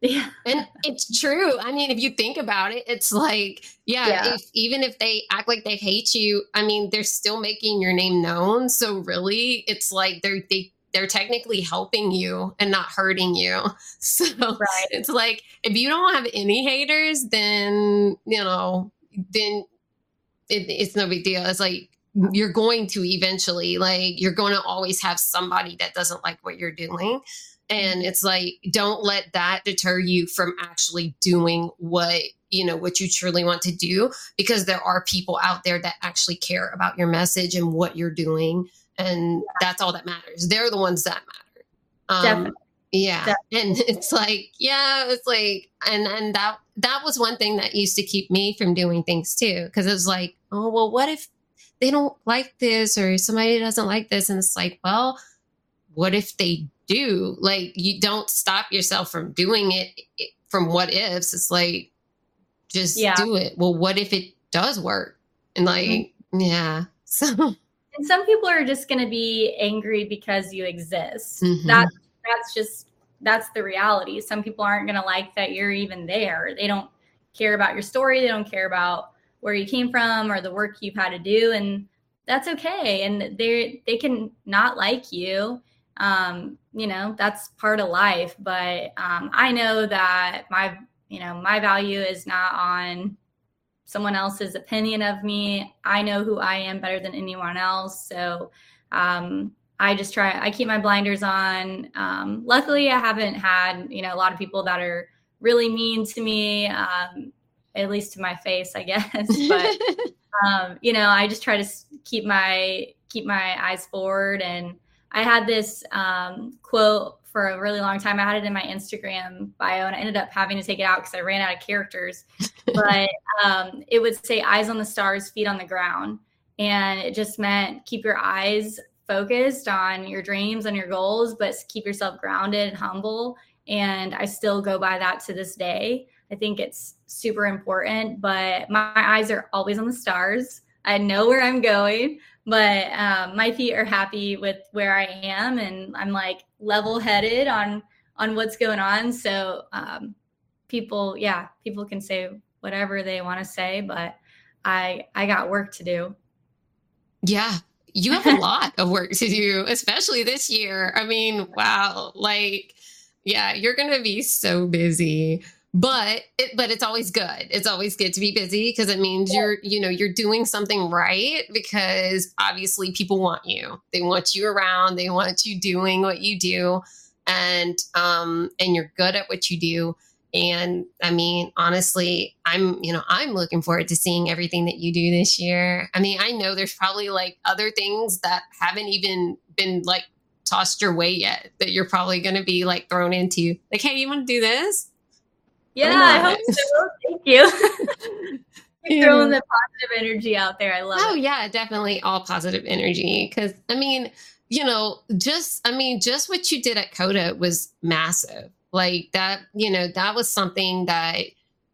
yeah and it's true i mean if you think about it it's like yeah, yeah. If, even if they act like they hate you i mean they're still making your name known so really it's like they're they they're technically helping you and not hurting you. So right. it's like if you don't have any haters, then you know, then it, it's no big deal. It's like you're going to eventually, like you're going to always have somebody that doesn't like what you're doing. And it's like, don't let that deter you from actually doing what you know what you truly want to do because there are people out there that actually care about your message and what you're doing and that's all that matters. They're the ones that matter. Um, Definitely. Yeah, Definitely. and it's like, yeah, it's like, and and that that was one thing that used to keep me from doing things too, because it was like, oh well, what if they don't like this or somebody doesn't like this, and it's like, well, what if they do? Like, you don't stop yourself from doing it. From what ifs, it's like, just yeah. do it. Well, what if it does work? And like, mm-hmm. yeah, so and some people are just going to be angry because you exist. Mm-hmm. That that's just that's the reality. Some people aren't going to like that you're even there. They don't care about your story. They don't care about where you came from or the work you've had to do, and that's okay. And they they can not like you. Um, you know that's part of life. But um, I know that my you know my value is not on someone else's opinion of me. I know who I am better than anyone else. So um, I just try, I keep my blinders on. Um, luckily, I haven't had, you know, a lot of people that are really mean to me, um, at least to my face, I guess. But, um, you know, I just try to keep my, keep my eyes forward. And I had this um, quote for a really long time. I had it in my Instagram bio and I ended up having to take it out because I ran out of characters. but um, it would say eyes on the stars, feet on the ground. And it just meant keep your eyes focused on your dreams and your goals, but keep yourself grounded and humble. And I still go by that to this day. I think it's super important, but my eyes are always on the stars. I know where I'm going, but um, my feet are happy with where I am, and I'm like level headed on on what's going on. So um, people, yeah, people can say whatever they want to say, but I I got work to do. Yeah, you have a lot of work to do, especially this year. I mean, wow, like yeah, you're going to be so busy but it, but it's always good it's always good to be busy because it means yeah. you're you know you're doing something right because obviously people want you they want you around they want you doing what you do and um and you're good at what you do and i mean honestly i'm you know i'm looking forward to seeing everything that you do this year i mean i know there's probably like other things that haven't even been like tossed your way yet that you're probably going to be like thrown into like hey you want to do this yeah, I, I hope so. Thank you. yeah. throwing the positive energy out there. I love oh, it. yeah, definitely all positive energy. Cause I mean, you know, just I mean, just what you did at COTA was massive. Like that, you know, that was something that,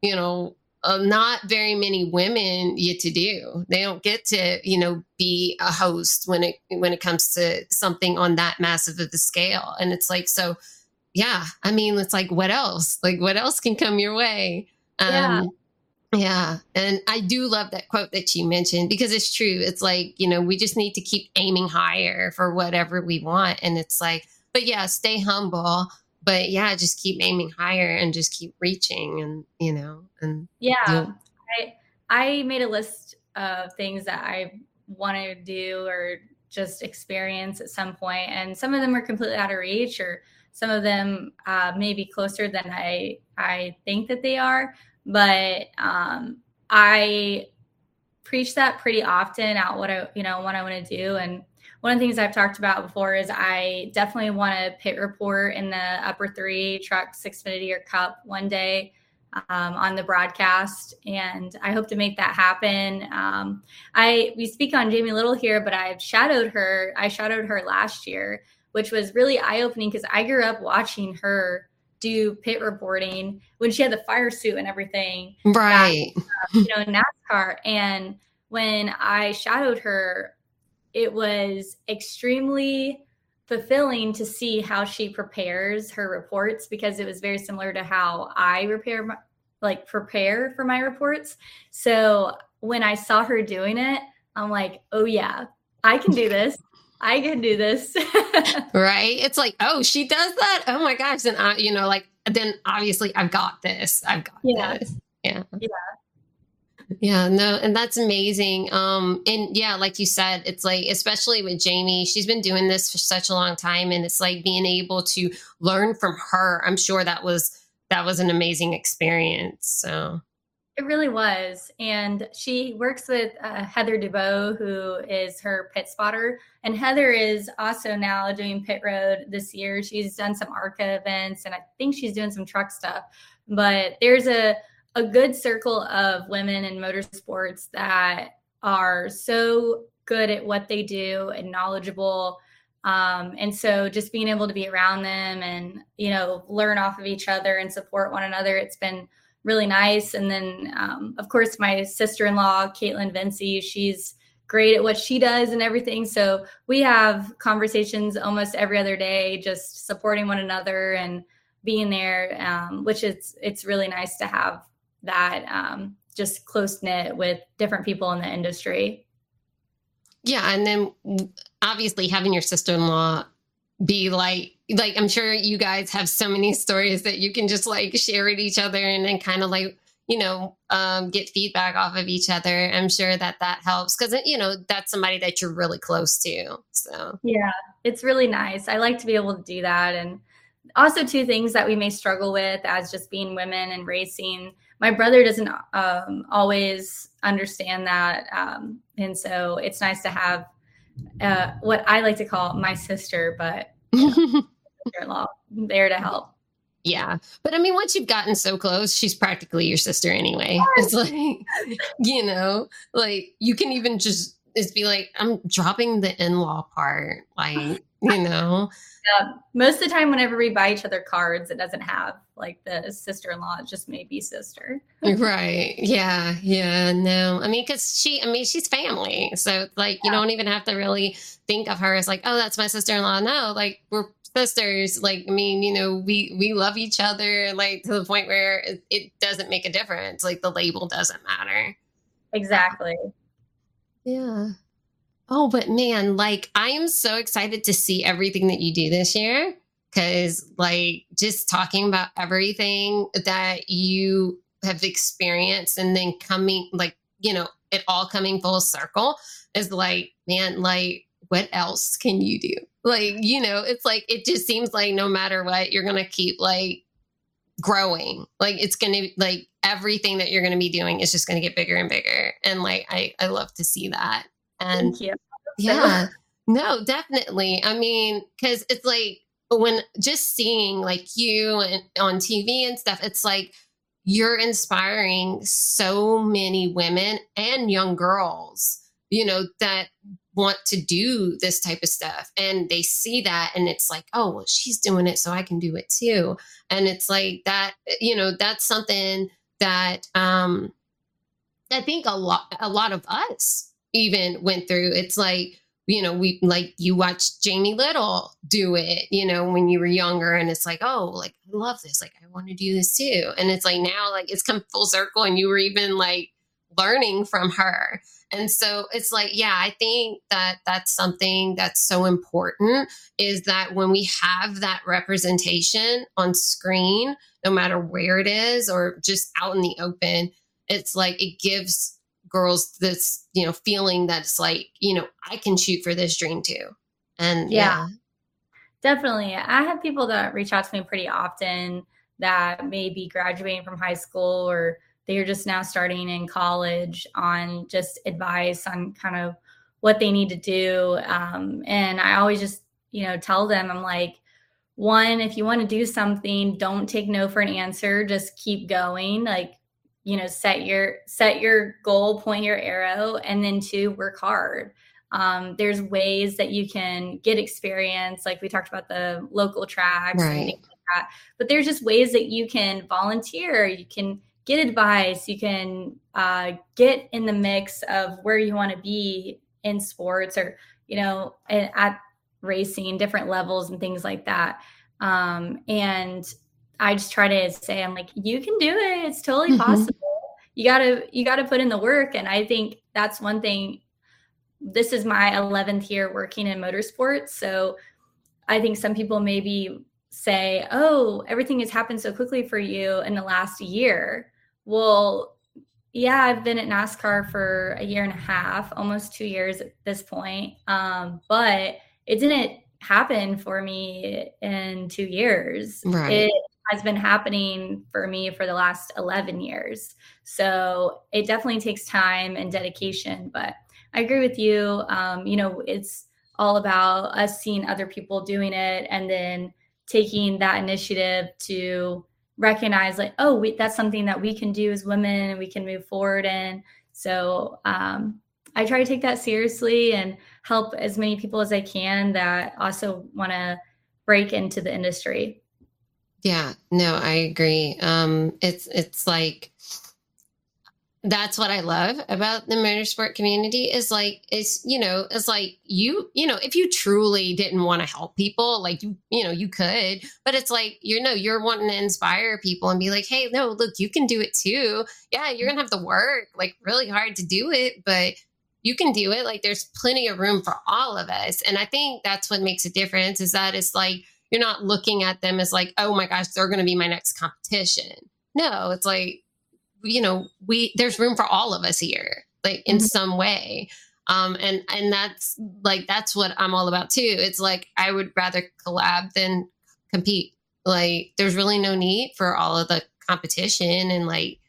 you know, uh, not very many women get to do. They don't get to, you know, be a host when it when it comes to something on that massive of a scale. And it's like so yeah, I mean, it's like, what else? Like, what else can come your way? Um, yeah. Yeah. And I do love that quote that you mentioned because it's true. It's like, you know, we just need to keep aiming higher for whatever we want. And it's like, but yeah, stay humble. But yeah, just keep aiming higher and just keep reaching and, you know, and yeah. I I made a list of things that I want to do or just experience at some point, and some of them are completely out of reach or some of them uh, may be closer than I I think that they are, but um, I preach that pretty often out what I you know what I want to do and one of the things I've talked about before is I definitely want to pit report in the upper three truck Xfinity or Cup one day um, on the broadcast, and I hope to make that happen. Um, I we speak on Jamie Little here, but I've shadowed her. I shadowed her last year, which was really eye opening because I grew up watching her do pit reporting when she had the fire suit and everything. Right. That, uh, you know, NASCAR. And when I shadowed her, it was extremely fulfilling to see how she prepares her reports because it was very similar to how I prepare my, like prepare for my reports. So when I saw her doing it, I'm like, "Oh yeah, I can do this. I can do this." right? It's like, "Oh, she does that? Oh my gosh." And I, you know, like then obviously I've got this. I've got yeah. this. Yeah. Yeah. Yeah, no, and that's amazing. Um, and yeah, like you said, it's like, especially with Jamie, she's been doing this for such a long time, and it's like being able to learn from her. I'm sure that was that was an amazing experience. So it really was. And she works with uh, Heather Dubow, who is her pit spotter. And Heather is also now doing pit road this year. She's done some ARCA events and I think she's doing some truck stuff. But there's a, a good circle of women in motorsports that are so good at what they do and knowledgeable. Um, and so just being able to be around them and, you know, learn off of each other and support one another, it's been really nice. And then, um, of course, my sister in law, Kaitlyn Vincie, she's great at what she does and everything. So we have conversations almost every other day, just supporting one another and being there, um, which is it's really nice to have that um, just close knit with different people in the industry. Yeah, and then obviously having your sister in law be like like I'm sure you guys have so many stories that you can just like share with each other and then kind of like you know um, get feedback off of each other. I'm sure that that helps because you know that's somebody that you're really close to. So yeah, it's really nice. I like to be able to do that and also two things that we may struggle with as just being women and racing my brother doesn't um, always understand that um, and so it's nice to have uh, what i like to call my sister but sister-in-law there to help. Yeah but i mean once you've gotten so close she's practically your sister anyway. It's like you know like you can even just just be like i'm dropping the in-law part like you know? Yeah. Most of the time, whenever we buy each other cards, it doesn't have like the sister in law. Just may be sister. right. Yeah. Yeah. No. I mean, because she, I mean, she's family. So it's like, yeah. you don't even have to really think of her as like, oh, that's my sister in law. No, like we're sisters. Like, I mean, you know, we, we love each other, like to the point where it, it doesn't make a difference. Like the label doesn't matter. Exactly. Yeah. Oh, but man, like I am so excited to see everything that you do this year because, like, just talking about everything that you have experienced and then coming, like, you know, it all coming full circle is like, man, like, what else can you do? Like, you know, it's like, it just seems like no matter what, you're going to keep like growing. Like, it's going to, like, everything that you're going to be doing is just going to get bigger and bigger. And like, I, I love to see that. And yeah, no, definitely. I mean, because it's like when just seeing like you and on TV and stuff, it's like you're inspiring so many women and young girls, you know, that want to do this type of stuff and they see that and it's like oh well she's doing it so i can do it too and it's like that you know that's something that um i think a lot a lot of us even went through. It's like, you know, we like you watched Jamie Little do it, you know, when you were younger, and it's like, oh, like I love this, like I want to do this too. And it's like now, like it's come full circle, and you were even like learning from her. And so it's like, yeah, I think that that's something that's so important is that when we have that representation on screen, no matter where it is or just out in the open, it's like it gives girls this you know feeling that's like you know i can shoot for this dream too. And yeah. yeah. definitely. I have people that reach out to me pretty often that may be graduating from high school or they're just now starting in college on just advice on kind of what they need to do. Um, and i always just you know tell them i'm like one if you want to do something don't take no for an answer. Just keep going. Like you know set your set your goal point your arrow and then two work hard um, there's ways that you can get experience like we talked about the local tracks right. like that but there's just ways that you can volunteer you can get advice you can uh, get in the mix of where you want to be in sports or you know at racing different levels and things like that um, and i just try to say i'm like you can do it. It's totally mm-hmm. possible. You gotta you gotta put in the work. And i think that's one thing this is my 11th year working in motorsports so i think some people maybe say oh everything has happened so quickly for you in the last year. Well yeah i've been at nascar for a year and a half almost two years at this point um, but it didn't happen for me in two years. Right. it has been happening for me for the last 11 years. So it definitely takes time and dedication. But I agree with you. Um, you know, it's all about us seeing other people doing it and then taking that initiative to recognize, like, oh, we, that's something that we can do as women and we can move forward in. So um, I try to take that seriously and help as many people as I can that also want to break into the industry. Yeah, no, I agree. Um, it's it's like that's what I love about the motorsport community is like it's you know it's like you you know if you truly didn't want to help people like you you know you could but it's like you know you're wanting to inspire people and be like hey no look you can do it too yeah you're gonna have to work like really hard to do it but you can do it like there's plenty of room for all of us and I think that's what makes a difference is that it's like you're not looking at them as like, oh my gosh, they're going to be my next competition. No, it's like, you know, we there's room for all of us here, like in mm-hmm. some way. Um, and and that's like that's what I'm all about too. It's like I would rather collab than compete. Like there's really no need for all of the competition and like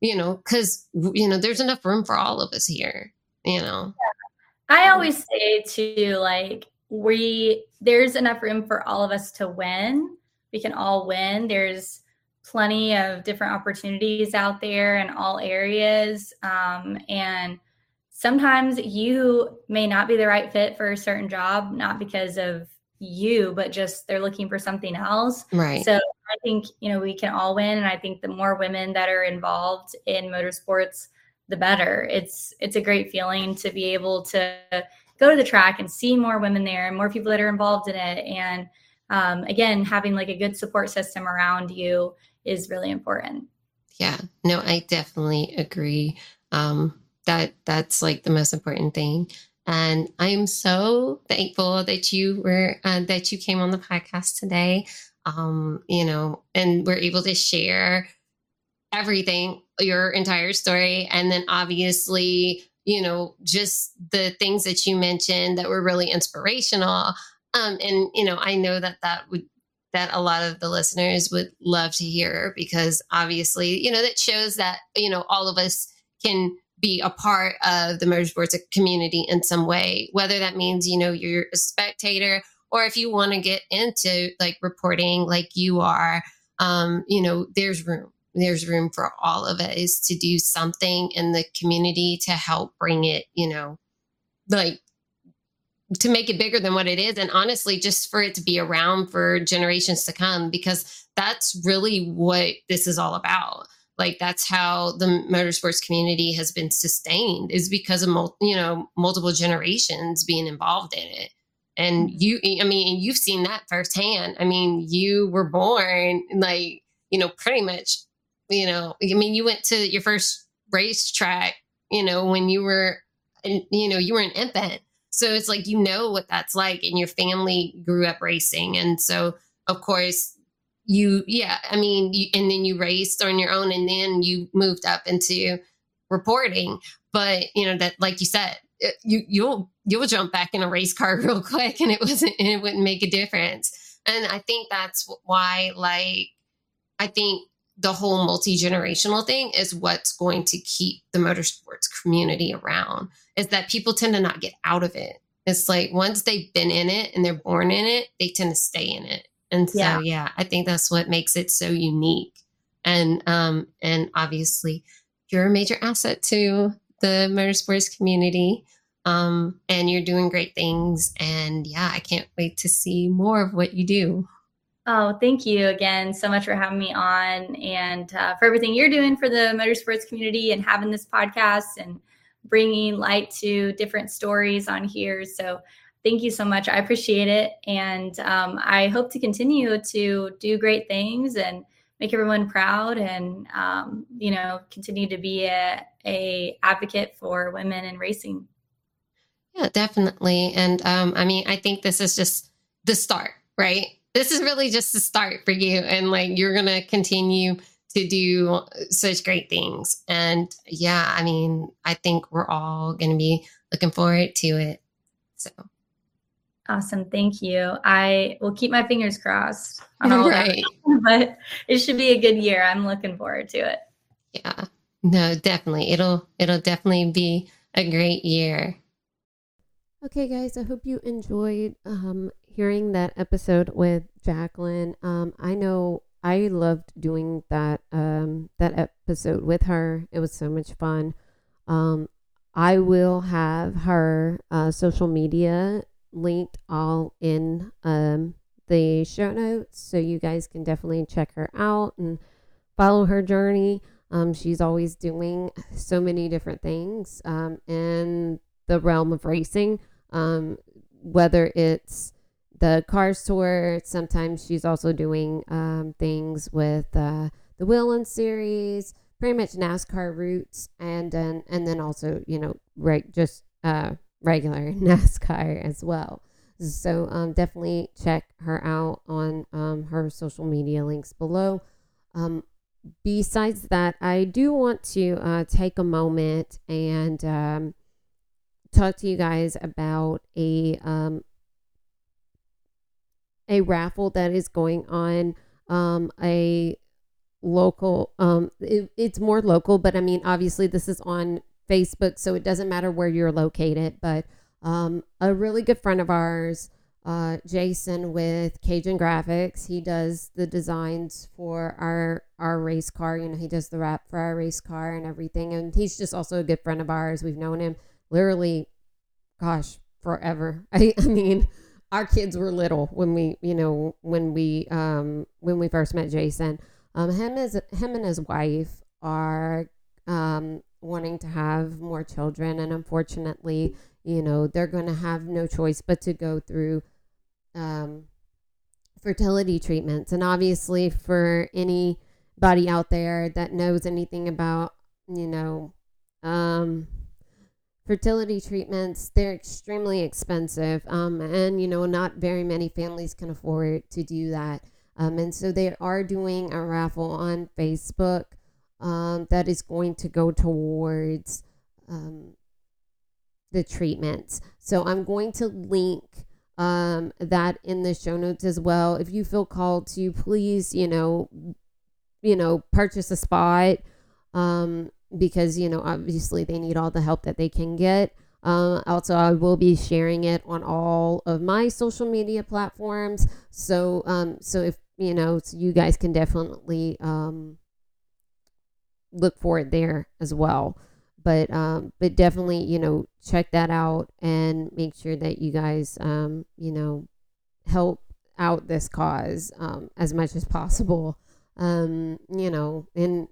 you know because you know there's enough room for all of us here. You know. Yeah. I always say to like we there's enough room for all of us to win. We can all win. There's plenty of different opportunities out there in all areas. Um, and sometimes you may not be the right fit for a certain job, not because of you, but just they're looking for something else. Right. So I think, you know, we can all win. And I think the more women that are involved in motorsports, the better. It's it's a great feeling to be able to go to the track and see more women there and more people that are involved in it. And um, again, having like a good support system around you is really important. Yeah, no, I definitely agree. Um, that that's like the most important thing. And I am so thankful that you were uh, that you came on the podcast today. Um, you know, and we're able to share everything, your entire story, and then obviously you know, just the things that you mentioned that were really inspirational. Um, and, you know, I know that that would, that a lot of the listeners would love to hear because obviously, you know, that shows that, you know, all of us can be a part of the motorsports community in some way, whether that means, you know, you're a spectator or if you want to get into like reporting like you are, um, you know, there's room there's room for all of us to do something in the community to help bring it, you know, like to make it bigger than what it is. And honestly, just for it to be around for generations to come, because that's really what this is all about. Like that's how the motorsports community has been sustained is because of mul- you know multiple generations being involved in it. And mm-hmm. you, I mean, you've seen that firsthand. I mean, you were born like you know pretty much you know, I mean, you went to your first racetrack, you know, when you were, you know, you were an infant. So it's like, you know what that's like, and your family grew up racing. And so, of course, you, yeah, I mean, you, and then you raced on your own, and then you moved up into reporting. But, you know, that, like you said, you you'll you'll jump back in a race car real quick and it wasn't and it wouldn't make a difference and i think that's why like i think the whole multi generational thing is what's going to keep the motorsports community around. Is that people tend to not get out of it. It's like once they've been in it and they're born in it, they tend to stay in it. And so, yeah, yeah I think that's what makes it so unique. And um, and obviously, you're a major asset to the motorsports community. Um, and you're doing great things. And yeah, I can't wait to see more of what you do. Oh, thank you again so much for having me on and uh, for everything you're doing for the motorsports community and having this podcast and bringing light to different stories on here. So, thank you so much. I appreciate it. And um, I hope to continue to do great things and make everyone proud and, um, you know, continue to be a, a advocate for women in racing. Yeah, definitely. And um, I mean, I think this is just the start, right? This is really just the start for you. And like, you're going to continue to do such great things. And yeah, I mean, I think we're all going to be looking forward to it. So Awesome. Thank you. I will keep my fingers crossed on all right. that, but it should be a good year. I'm looking forward to it. Yeah. No, definitely. It'll it'll definitely be a great year. Okay, guys, I hope you enjoyed um, hearing that episode with Jacklyn. Um, I know I loved doing that um, that episode with her. It was so much fun. Um, I will have her uh, social media linked all in um, the show notes. So you guys can definitely check her out and follow her journey. Um, she's always doing so many different things um, in the realm of racing, um, whether it's the Cars tour. Sometimes she's also doing um, things with uh, the Whelen series, pretty much NASCAR Roots, and then and then also you know right just uh, regular NASCAR as well. So um, definitely check her out on um, her social media links below. Um, besides that, I do want to uh, take a moment and um, talk to you guys about a um, a raffle that is going on. Um, a local, it, it's more local, but I mean, obviously, this is on Facebook, so it doesn't matter where you're located. But um, a really good friend of ours, uh, Jason with Cajun Graphics, he does the designs for our our race car. You know, he does the wrap for our race car and everything. And he's just also a good friend of ours. We've known him literally, gosh, forever. I, I mean, our kids were little when we, you know, when we um when we first met Jason. Um, him as him and his wife are um wanting to have more children and unfortunately you know they're going to have no choice but to go through um, fertility treatments and obviously for anybody out there that knows anything about you know um, fertility treatments they're extremely expensive um, and you know not very many families can afford to do that um, and so they are doing a raffle on facebook um, that is going to go towards um, the treatments. So I'm going to link um, that in the show notes as well. If you feel called to, please, you know, you know, purchase a spot um, because you know obviously they need all the help that they can get. Um, also, I will be sharing it on all of my social media platforms. So, um, so if you know, so you guys can definitely um, look for it there as well. But um, but definitely, you know, check that out and make sure that you guys, um, you know, help out this cause um, as much as possible. Um, you know, and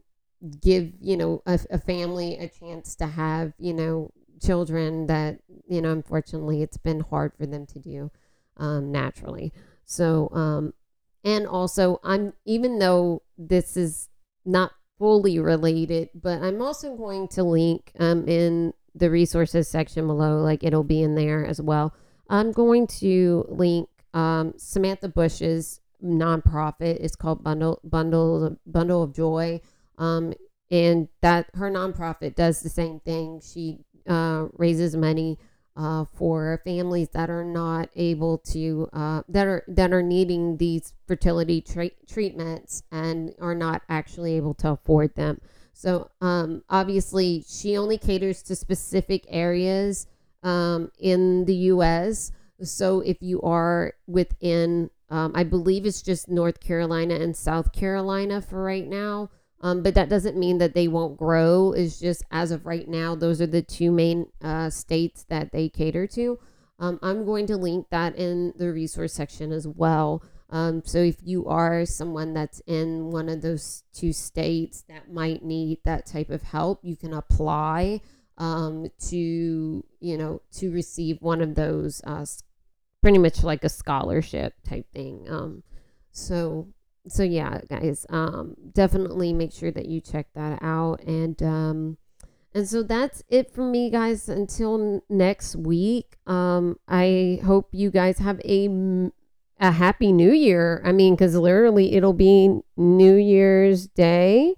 give you know a, a family a chance to have you know children that you know unfortunately it's been hard for them to do um, naturally. So um, and also I'm even though this is not fully related, but I'm also going to link um, in the resources section below, like it'll be in there as well. I'm going to link um, Samantha Busch's nonprofit. It's called Bundle Bundle Bundle of Joy, um, and that her nonprofit does the same thing. She uh, raises money uh, for families that are not able to uh, that are that are needing these fertility tra- treatments and are not actually able to afford them. So um, obviously, she only caters to specific areas um, in the U.S. So if you are within, um, I believe it's just North Carolina and South Carolina for right now. Um, but that doesn't mean that they won't grow. It's just as of right now, those are the two main uh, states that they cater to. Um, I'm going to link that in the resource section as well. Um, so if you are someone that's in one of those two states that might need that type of help, you can apply um, to you know to receive one of those uh, pretty much like a scholarship type thing. Um, so so yeah, guys, um, definitely make sure that you check that out and um, and so that's it for me, guys. Until next week, um, I hope you guys have a a happy new year. I mean, because literally it'll be New Year's Day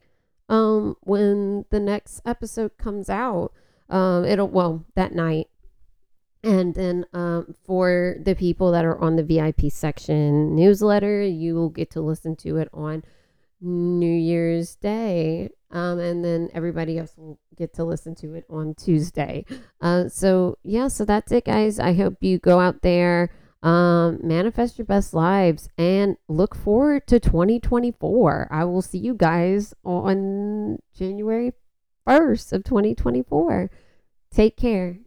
um, when the next episode comes out. Um, it'll, well, that night. And then um, for the people that are on the VIP section newsletter, you will get to listen to it on New Year's Day. Um, and then everybody else will get to listen to it on Tuesday. Uh, so, yeah, so that's it, guys. I hope you go out there um, manifest your best lives and look forward to 2024. I will see you guys on January 1st of 2024. Take care.